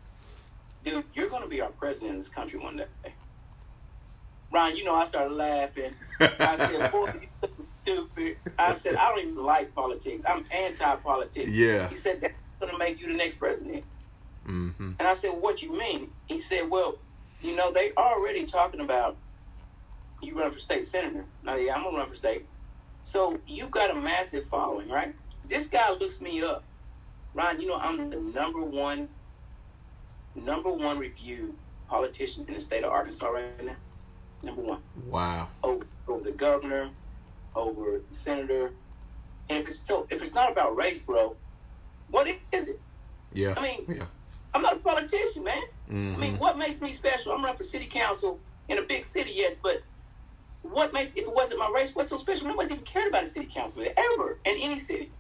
dude, you're going to be our president in this country one day. Ron, you know, I started laughing. I said, boy, (laughs) you're so stupid. I said, I don't even like politics. I'm anti-politics.
Yeah.
He said, that's going to make you the next president.
Mm-hmm.
And I said, what you mean? He said, well, you know, they already talking about you run for state senator. Now, yeah, I'm going to run for state. So you've got a massive following, right? This guy looks me up. Ryan, you know, I'm the number one, number one reviewed politician in the state of Arkansas right now. Number one
Wow.
over, over the governor, over the senator. And if it's so, if it's not about race, bro, what is it?
Yeah.
I mean,
yeah.
I'm not a politician, man. I
Mhm.
mean, what makes me special? I'm running for city council in a big city, yes, but what makes if it wasn't my race, what's so special? Nobody's even cared about a city council ever in any city.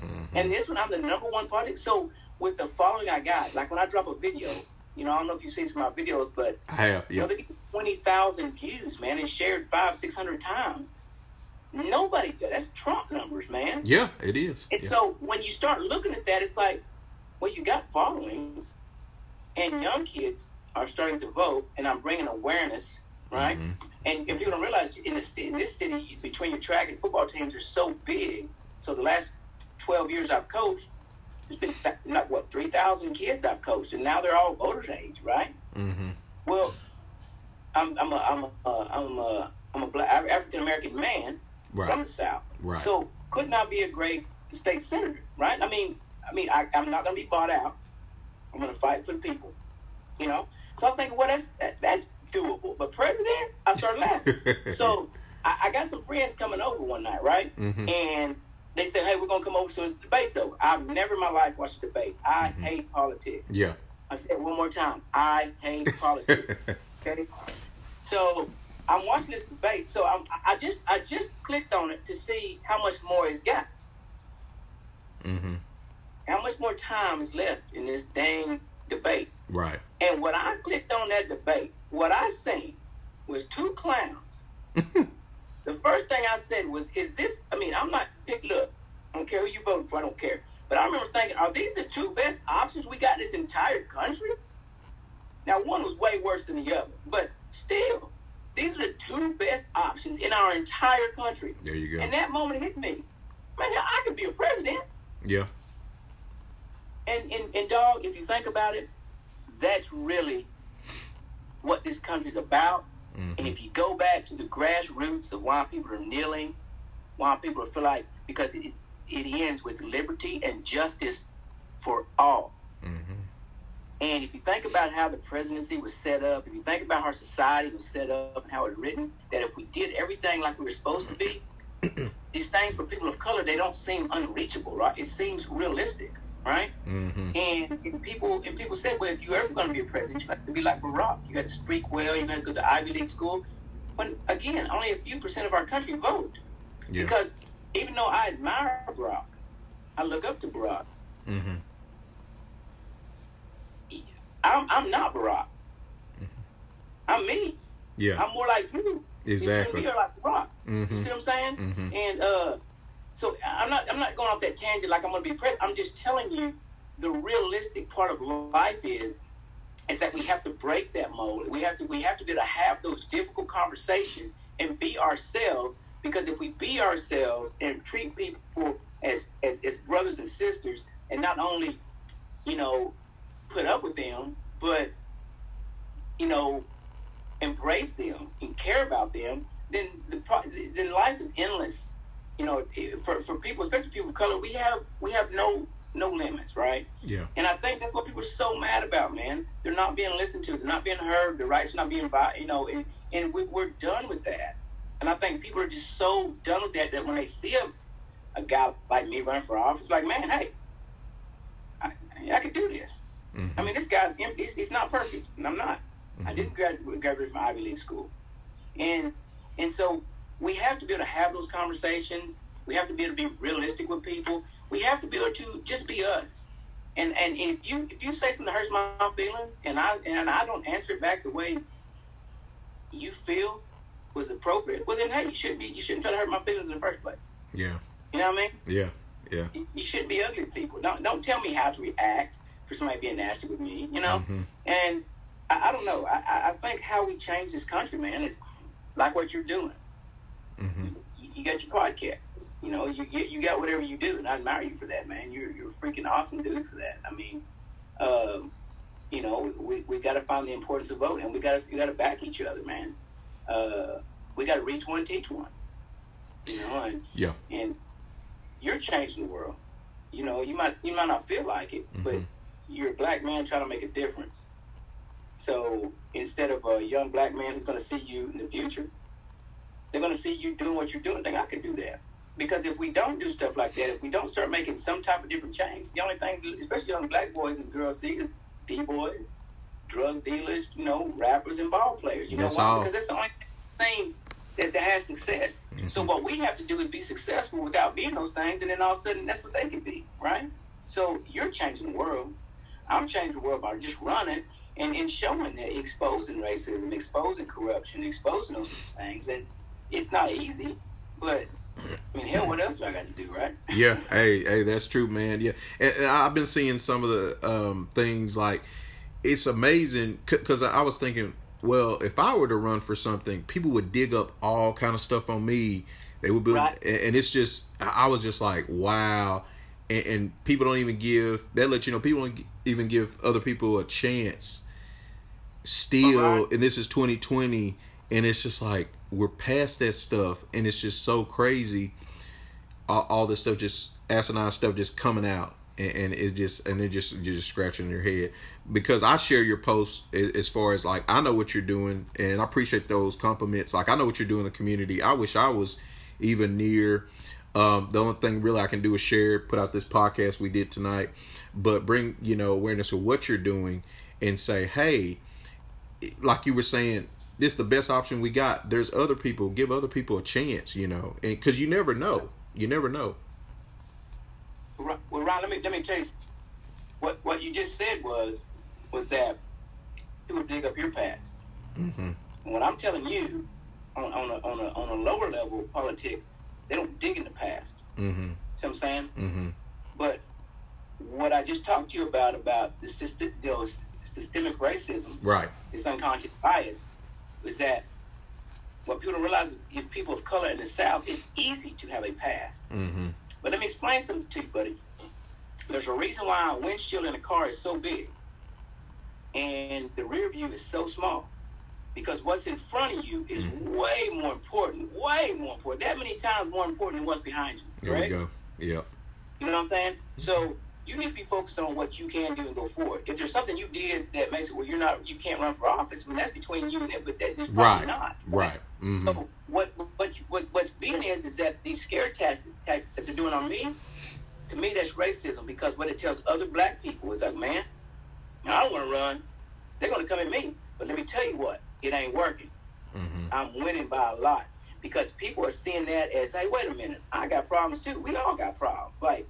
Mm-hmm. And this one, I'm the number one project. So with the following I got, like when I drop a video, you know, I don't know if you've seen some of my videos, but
I have.
you know,
Yeah.
they get twenty thousand views, man, and shared five, six hundred times. Nobody, that's Trump numbers, man.
Yeah. It is.
And
Yeah.
so when you start looking at that, it's like, well, you got followings, and young kids are starting to vote, and I'm bringing awareness, right? Mm-hmm. And if you don't realize, in the city, in this city, between your track and football teams are so big. So the last twelve years I've coached, there's been th- not what three thousand kids I've coached, and now they're all voters age, right?
Mm-hmm.
Well, I'm I'm a I'm a uh, I'm a I'm a black African American man
Right.
from the South.
Right.
So could not be a great state senator, right? I mean, I mean, I, I'm not going to be bought out. I'm going to fight for the people, you know. So I'm thinking, well, that's that, that's doable. But president, I started laughing. (laughs) so I, I, got some friends coming over one night, right? Mm-hmm. And they said, hey, we're going to come over to this debate." So. I've never in my life watched a debate. I mm-hmm. hate politics.
Yeah.
I said one more time. I hate politics. (laughs) okay. So I'm watching this debate. So I'm, I just I just clicked on it to see how much more it's got. Mm-hmm. How much more time is left in this dang debate?
Right.
And when I clicked on that debate, what I seen was two clowns. (laughs) the first thing I said was, "Is this?" I mean, I'm not. Look, I don't care who you vote for. I don't care. But I remember thinking, are these the two best options we got in this entire country? Now, one was way worse than the other, but still, these are the two best options in our entire country.
There you go.
And that moment hit me. Man, I could be a president.
Yeah.
And, and, and dog, if you think about it, that's really what this country's about. Mm-hmm. And if you go back to the grassroots of why people are kneeling, why people feel like, because it, it ends with liberty and justice for all. Mm-hmm. And if you think about how the presidency was set up, if you think about how our society was set up and how it was written, that if we did everything like we were supposed to be, (coughs) these things for people of color, they don't seem unreachable, right? It seems realistic, right? Mm-hmm. And, and, people and people say, well, if you're ever going to be a president, you have to be like Barack. You got to speak well. You got to go to Ivy League school. When again, only a few percent of our country vote, yeah. because even though I admire Barack, I look up to Barack. Mm-hmm. I'm I'm not Barack. Mm-hmm. I'm me.
Yeah.
I'm more like you.
Exactly.
You're like Barack. Mm-hmm. You see what I'm saying? Mm-hmm. And uh, so I'm not I'm not going off that tangent like I'm going to be president. I'm just telling you the realistic part of life is is that we have to break that mold. We have to we have to be able to have those difficult conversations and be ourselves because if we be ourselves and treat people as, as, as brothers and sisters, and not only, you know, put up with them, but, you know, embrace them and care about them, then the then life is endless. You know, for, for people, especially people of color, we have we have no no limits, right?
Yeah.
And I think that's what people are so mad about, man. They're not being listened to. They're not being heard. Their rights are not being, you know, and, and we, we're done with that. And I think people are just so done with that that when they see a, a guy like me running for office, like, man, hey, I, I can do this. Mm-hmm. I mean, this guy's he's, he's not perfect, and I'm not. Mm-hmm. I didn't graduate, graduate from Ivy League school, and and so we have to be able to have those conversations. We have to be able to be realistic with people. We have to be able to just be us. And and if you if you say something that hurts my feelings, and I and I don't answer it back the way you feel, was appropriate, well then hey, you shouldn't be you shouldn't try to hurt my feelings in the first place.
Yeah.
You know what I mean?
Yeah. Yeah.
You, you shouldn't be ugly to people. Don't don't tell me how to react for somebody being nasty with me. You know. Mm-hmm. And I, I, don't know. I, I think how we change this country, man, is like what you're doing. Mm-hmm. You, you, got your podcast. You know, you get you got whatever you do, and I admire you for that, man. You're you're a freaking awesome dude for that. I mean, um, you know, we, we got to find the importance of voting. We got to we got to back each other, man uh, we got to reach one, teach one. You know, and
yeah,
and you're changing the world. You know, you might you might not feel like it, mm-hmm. but you're a black man trying to make a difference. So instead of a young black man who's going to see you in the future, they're going to see you doing what you're doing. Think I can do that. Because if we don't do stuff like that, if we don't start making some type of different change, the only thing, especially young black boys and girls see is D boys, drug dealers, you know, rappers and ball players. You
that's
know
why? All.
Because that's the only thing that, that has success. Mm-hmm. So what we have to do is be successful without being those things, and then all of a sudden that's what they can be, right? So you're changing the world. I'm changing the world by just running and, and showing that, exposing racism, exposing corruption, exposing those things. And it's not easy, but I mean, hell, what else do I got to do, right?
yeah, (laughs) hey, hey, that's true, man. Yeah, and, and I've been seeing some of the um, things like it's amazing because I was thinking, well, if I were to run for something, people would dig up all kind of stuff on me. They would be, right. and it's just, I was just like, wow. And, and people don't even give that. Let you know, people don't even give other people a chance. Still, right. and this is 2020, and it's just like we're past that stuff, and it's just so crazy. all, all this stuff just asinine stuff just coming out and, and it's just and it just you're just scratching your head because I share your posts as far as like I know what you're doing and I appreciate those compliments. Like I know what you're doing in the community. I wish I was even near. Um, the only thing really I can do is share, put out this podcast we did tonight, but bring you know awareness of what you're doing and say, hey, like you were saying, this the best option we got. There's other people. Give other people a chance, you know, and because you never know, you never know.
Well, Ron, let me let me tell you, what what you just said was was that people dig up your past.
Mm-hmm.
What I'm telling you, on on a, on a on a lower level of politics, they don't dig in the past.
Mm-hmm.
See what I'm saying?
Mm-hmm.
But what I just talked to you about about the system, the systemic racism,
Right.
It's unconscious bias, is that what people don't realize is if people of color in the South, it's easy to have a past.
Mm-hmm.
But let me explain something to you, buddy. There's a reason why a windshield in a car is so big and the rear view is so small. Because what's in front of you is way more important, way more important. That many times more important than what's behind you.
There
right?
we go. Yep.
You know what I'm saying? So you need to be focused on what you can do and go forward. If there's something you did that makes it where you're not, you can't run for office, I mean that's between you and it, but that is probably
Right.
not.
Right. Mm-hmm.
So what what what what's being is is that these scare tactics, tactics that they're doing on me, to me that's racism because what it tells other black people is like, man, I don't want to run. They're gonna come at me, but let me tell you what, it ain't working.
Mm-hmm.
I'm winning by a lot because people are seeing that as, hey, wait a minute, I got problems too. We all got problems. Like,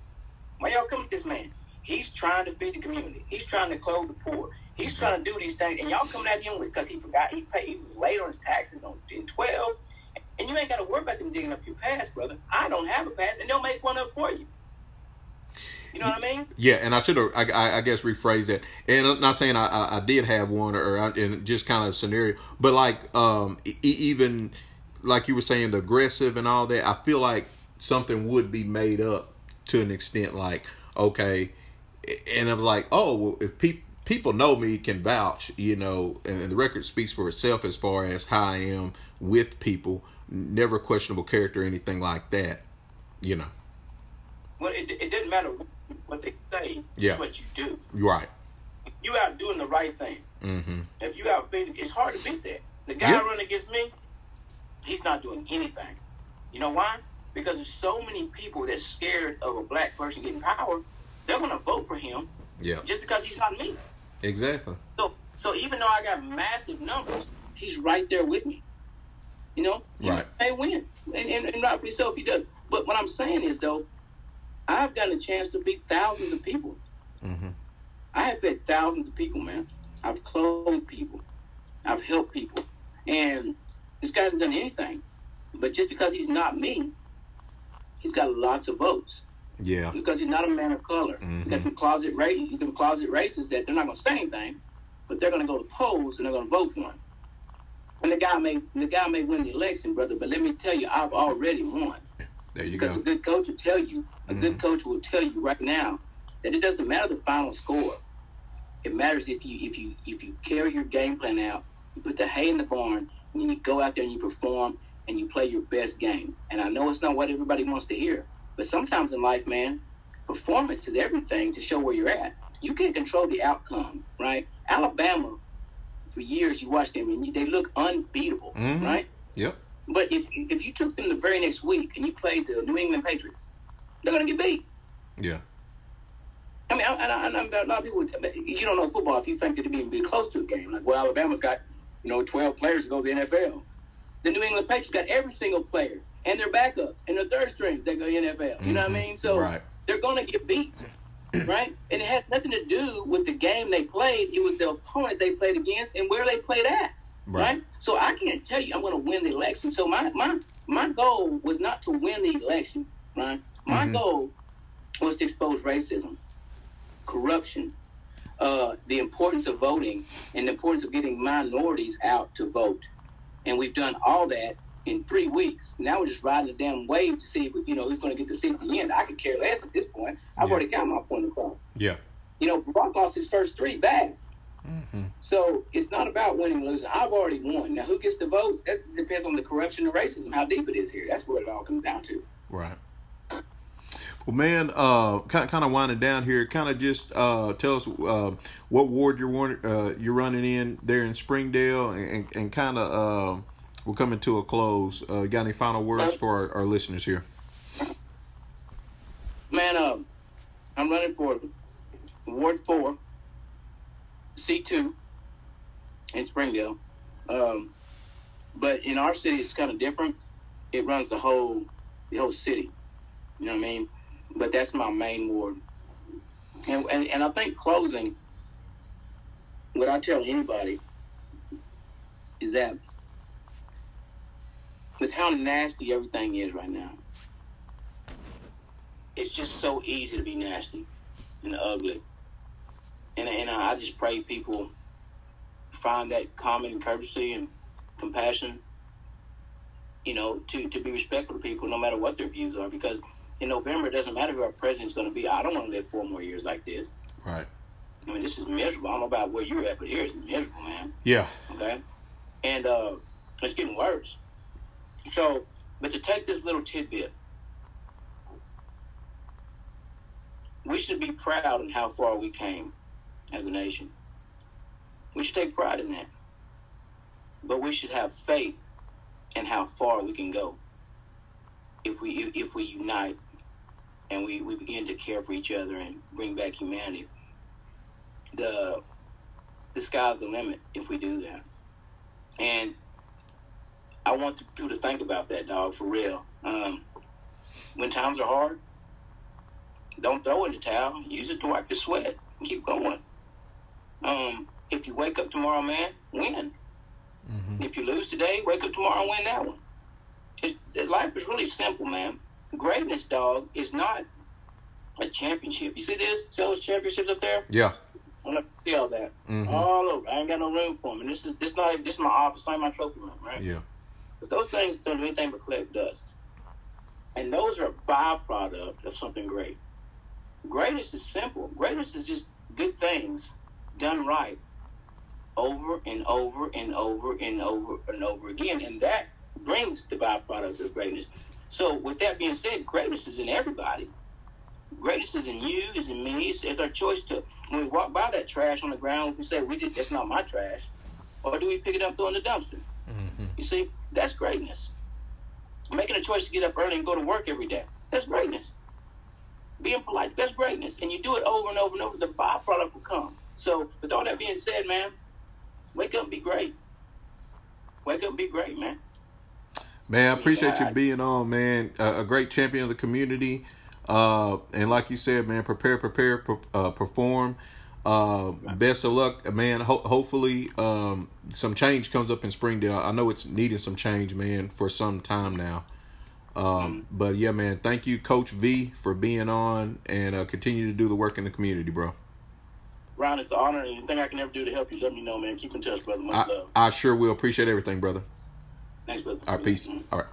why y'all come with this man? He's trying to feed the community. He's trying to clothe the poor. He's trying to do these things, and y'all coming at him with because he forgot he paid. He was late on his taxes on in twelve, and you ain't got to worry about them digging up your past, brother. I don't have a past, and they'll make one up for you. You know what I mean?
Yeah, and I should have, I, I, guess, rephrase that. And I'm not saying I, I, I did have one or, or in just kind of scenario, but like, um, e- even like you were saying, the aggressive and all that. I feel like something would be made up to an extent. Like, okay, and I'm like, oh, well, if people people know me, can vouch, you know, and, and the record speaks for itself as far as how I am with people. Never questionable character, or anything like that, you know.
Well, it, it doesn't matter what they say.
Yeah.
It's what you do.
Right.
You out doing the right thing.
Mm-hmm.
If you out feeding, it's hard to beat that. The guy
Yeah.
running against me, he's not doing anything. You know why? Because there's so many people that's scared of a black person getting power. They're gonna vote for him
Yeah.
just because he's not me.
Exactly.
So, so even though I got massive numbers, he's right there with me. You know, he
Right.
may win, and, and, and rightfully so if he does. But what I'm saying is, though, I've gotten a chance to feed thousands of people.
Mm-hmm.
I have fed thousands of people, man. I've clothed people. I've helped people. And this guy hasn't done anything. But just because he's not me, he's got lots of votes.
Yeah.
Because he's not a man of color.
Mhm.
He's got some closet ra- he's got some closet racists that they're not gonna say anything, but they're gonna go to polls and they're gonna vote for him. And the guy may the guy may win the election, brother, but let me tell you, I've already won.
There you
Because
go.
Because a good coach will tell you, a good coach will tell you right now that it doesn't matter the final score. It matters if you if you if you carry your game plan out, you put the hay in the barn, and you go out there and you perform and you play your best game. And I know it's not what everybody wants to hear, but sometimes in life, man, performance is everything to show where you're at. You can't control the outcome, right? Alabama, for years you watched them and they look unbeatable,
Mhm.
right?
Yep.
But if if you took them the very next week and you played the New England Patriots, they're gonna get beat.
Yeah.
I mean, I, I, I, a lot of people, you don't know football if you think that it'd be, be close to a game. Like, well, Alabama's got, you know, 12 players to go to the NFL. The New England Patriots got every single player and their backups and their third strings that go to the NFL. You know what I mean? So
Right.
they're going to get beat, (clears throat) right? And it has nothing to do with the game they played. It was the opponent they played against and where they played at,
Right.
right? So I can't tell you I'm going to win the election. So my, my, my goal was not to win the election, right? My
Mhm.
goal was to expose racism corruption, uh, the importance of voting, and the importance of getting minorities out to vote. And we've done all that in three weeks. Now we're just riding the damn wave to see if you know who's going to get the seat at the end. I could care less at this point. I've
Yeah.
already got my point across.
Yeah.
You know, Brock lost his first three bad.
Mm-hmm.
So it's not about winning and losing. I've already won. Now who gets the votes? That depends on the corruption and racism, how deep it is here. That's what it all comes down to.
Right. Well, man, uh, kind kind of winding down here. Kind of just uh, tell us uh, what ward you're uh, you're running in there in Springdale, and, and kind of uh, we're coming to a close. Uh, got any final words for our, our listeners here?
Man, uh, I'm running for Ward Four, C two, in Springdale. Um, but in our city, it's kind of different. It runs the whole the whole city. You know what I mean? But that's my main ward. And, and, and I think closing, what I tell anybody is that with how nasty everything is right now, it's just so easy to be nasty and ugly. And, and I just pray people find that common courtesy and compassion, you know, to, to be respectful to people no matter what their views are because – in November, it doesn't matter who our president's going to be. I don't want to live four more years like this.
Right.
I mean, this is miserable. I don't know about where you're at, but here it's miserable, man.
Yeah.
Okay. And uh, it's getting worse. So, but to take this little tidbit, we should be proud in how far we came as a nation. We should take pride in that. But we should have faith in how far we can go if we if we unite and we, we begin to care for each other and bring back humanity, the the sky's the limit if we do that. And I want people to think about that, dog, for real. Um, when times are hard, don't throw in the towel. Use it to wipe your sweat. Keep going. Um, if you wake up tomorrow, man, win. Mm-hmm. If you lose today, wake up tomorrow and win that one. It, life is really simple, man. Greatness, dog, is not a championship. You see this? See those championships up there?
Yeah.
I'm gonna see all that mm-hmm. all over. I ain't got no room for them. And this is this not this is my office, not my trophy room, right?
Yeah.
But those things don't do anything but collect dust, and those are a byproduct of something great. Greatness is simple. Greatness is just good things done right, over and over and over and over and over again, and that brings the byproducts of greatness. So, with that being said, greatness is in everybody. Greatness is in you, is in me. It's, it's, our choice to when we walk by that trash on the ground, if we say we did that's not my trash, or do we pick it up, throw in the dumpster? Mm-hmm. You see, that's greatness. Making a choice to get up early and go to work every day, that's greatness. Being polite, that's greatness. And you do it over and over and over, the byproduct will come. So, with all that being said, man, wake up and be great. Wake up and be great, man.
Man, I appreciate you being on, man. a great champion of the community. Uh, and like you said, man, prepare, prepare, uh, perform. Uh, best of luck, man. Ho- hopefully, um, some change comes up in Springdale. I know it's needing some change, man, for some time now. Um, mm-hmm. but yeah, man, thank you, Coach V, for being on and uh, continue to do the work in the community, bro.
Ron, it's an honor. Anything I can ever do to help you, let me know, man. Keep in touch, brother. Much
I,
love.
I sure will. Appreciate everything, brother.
Thanks, brother.
All right, peace. All right.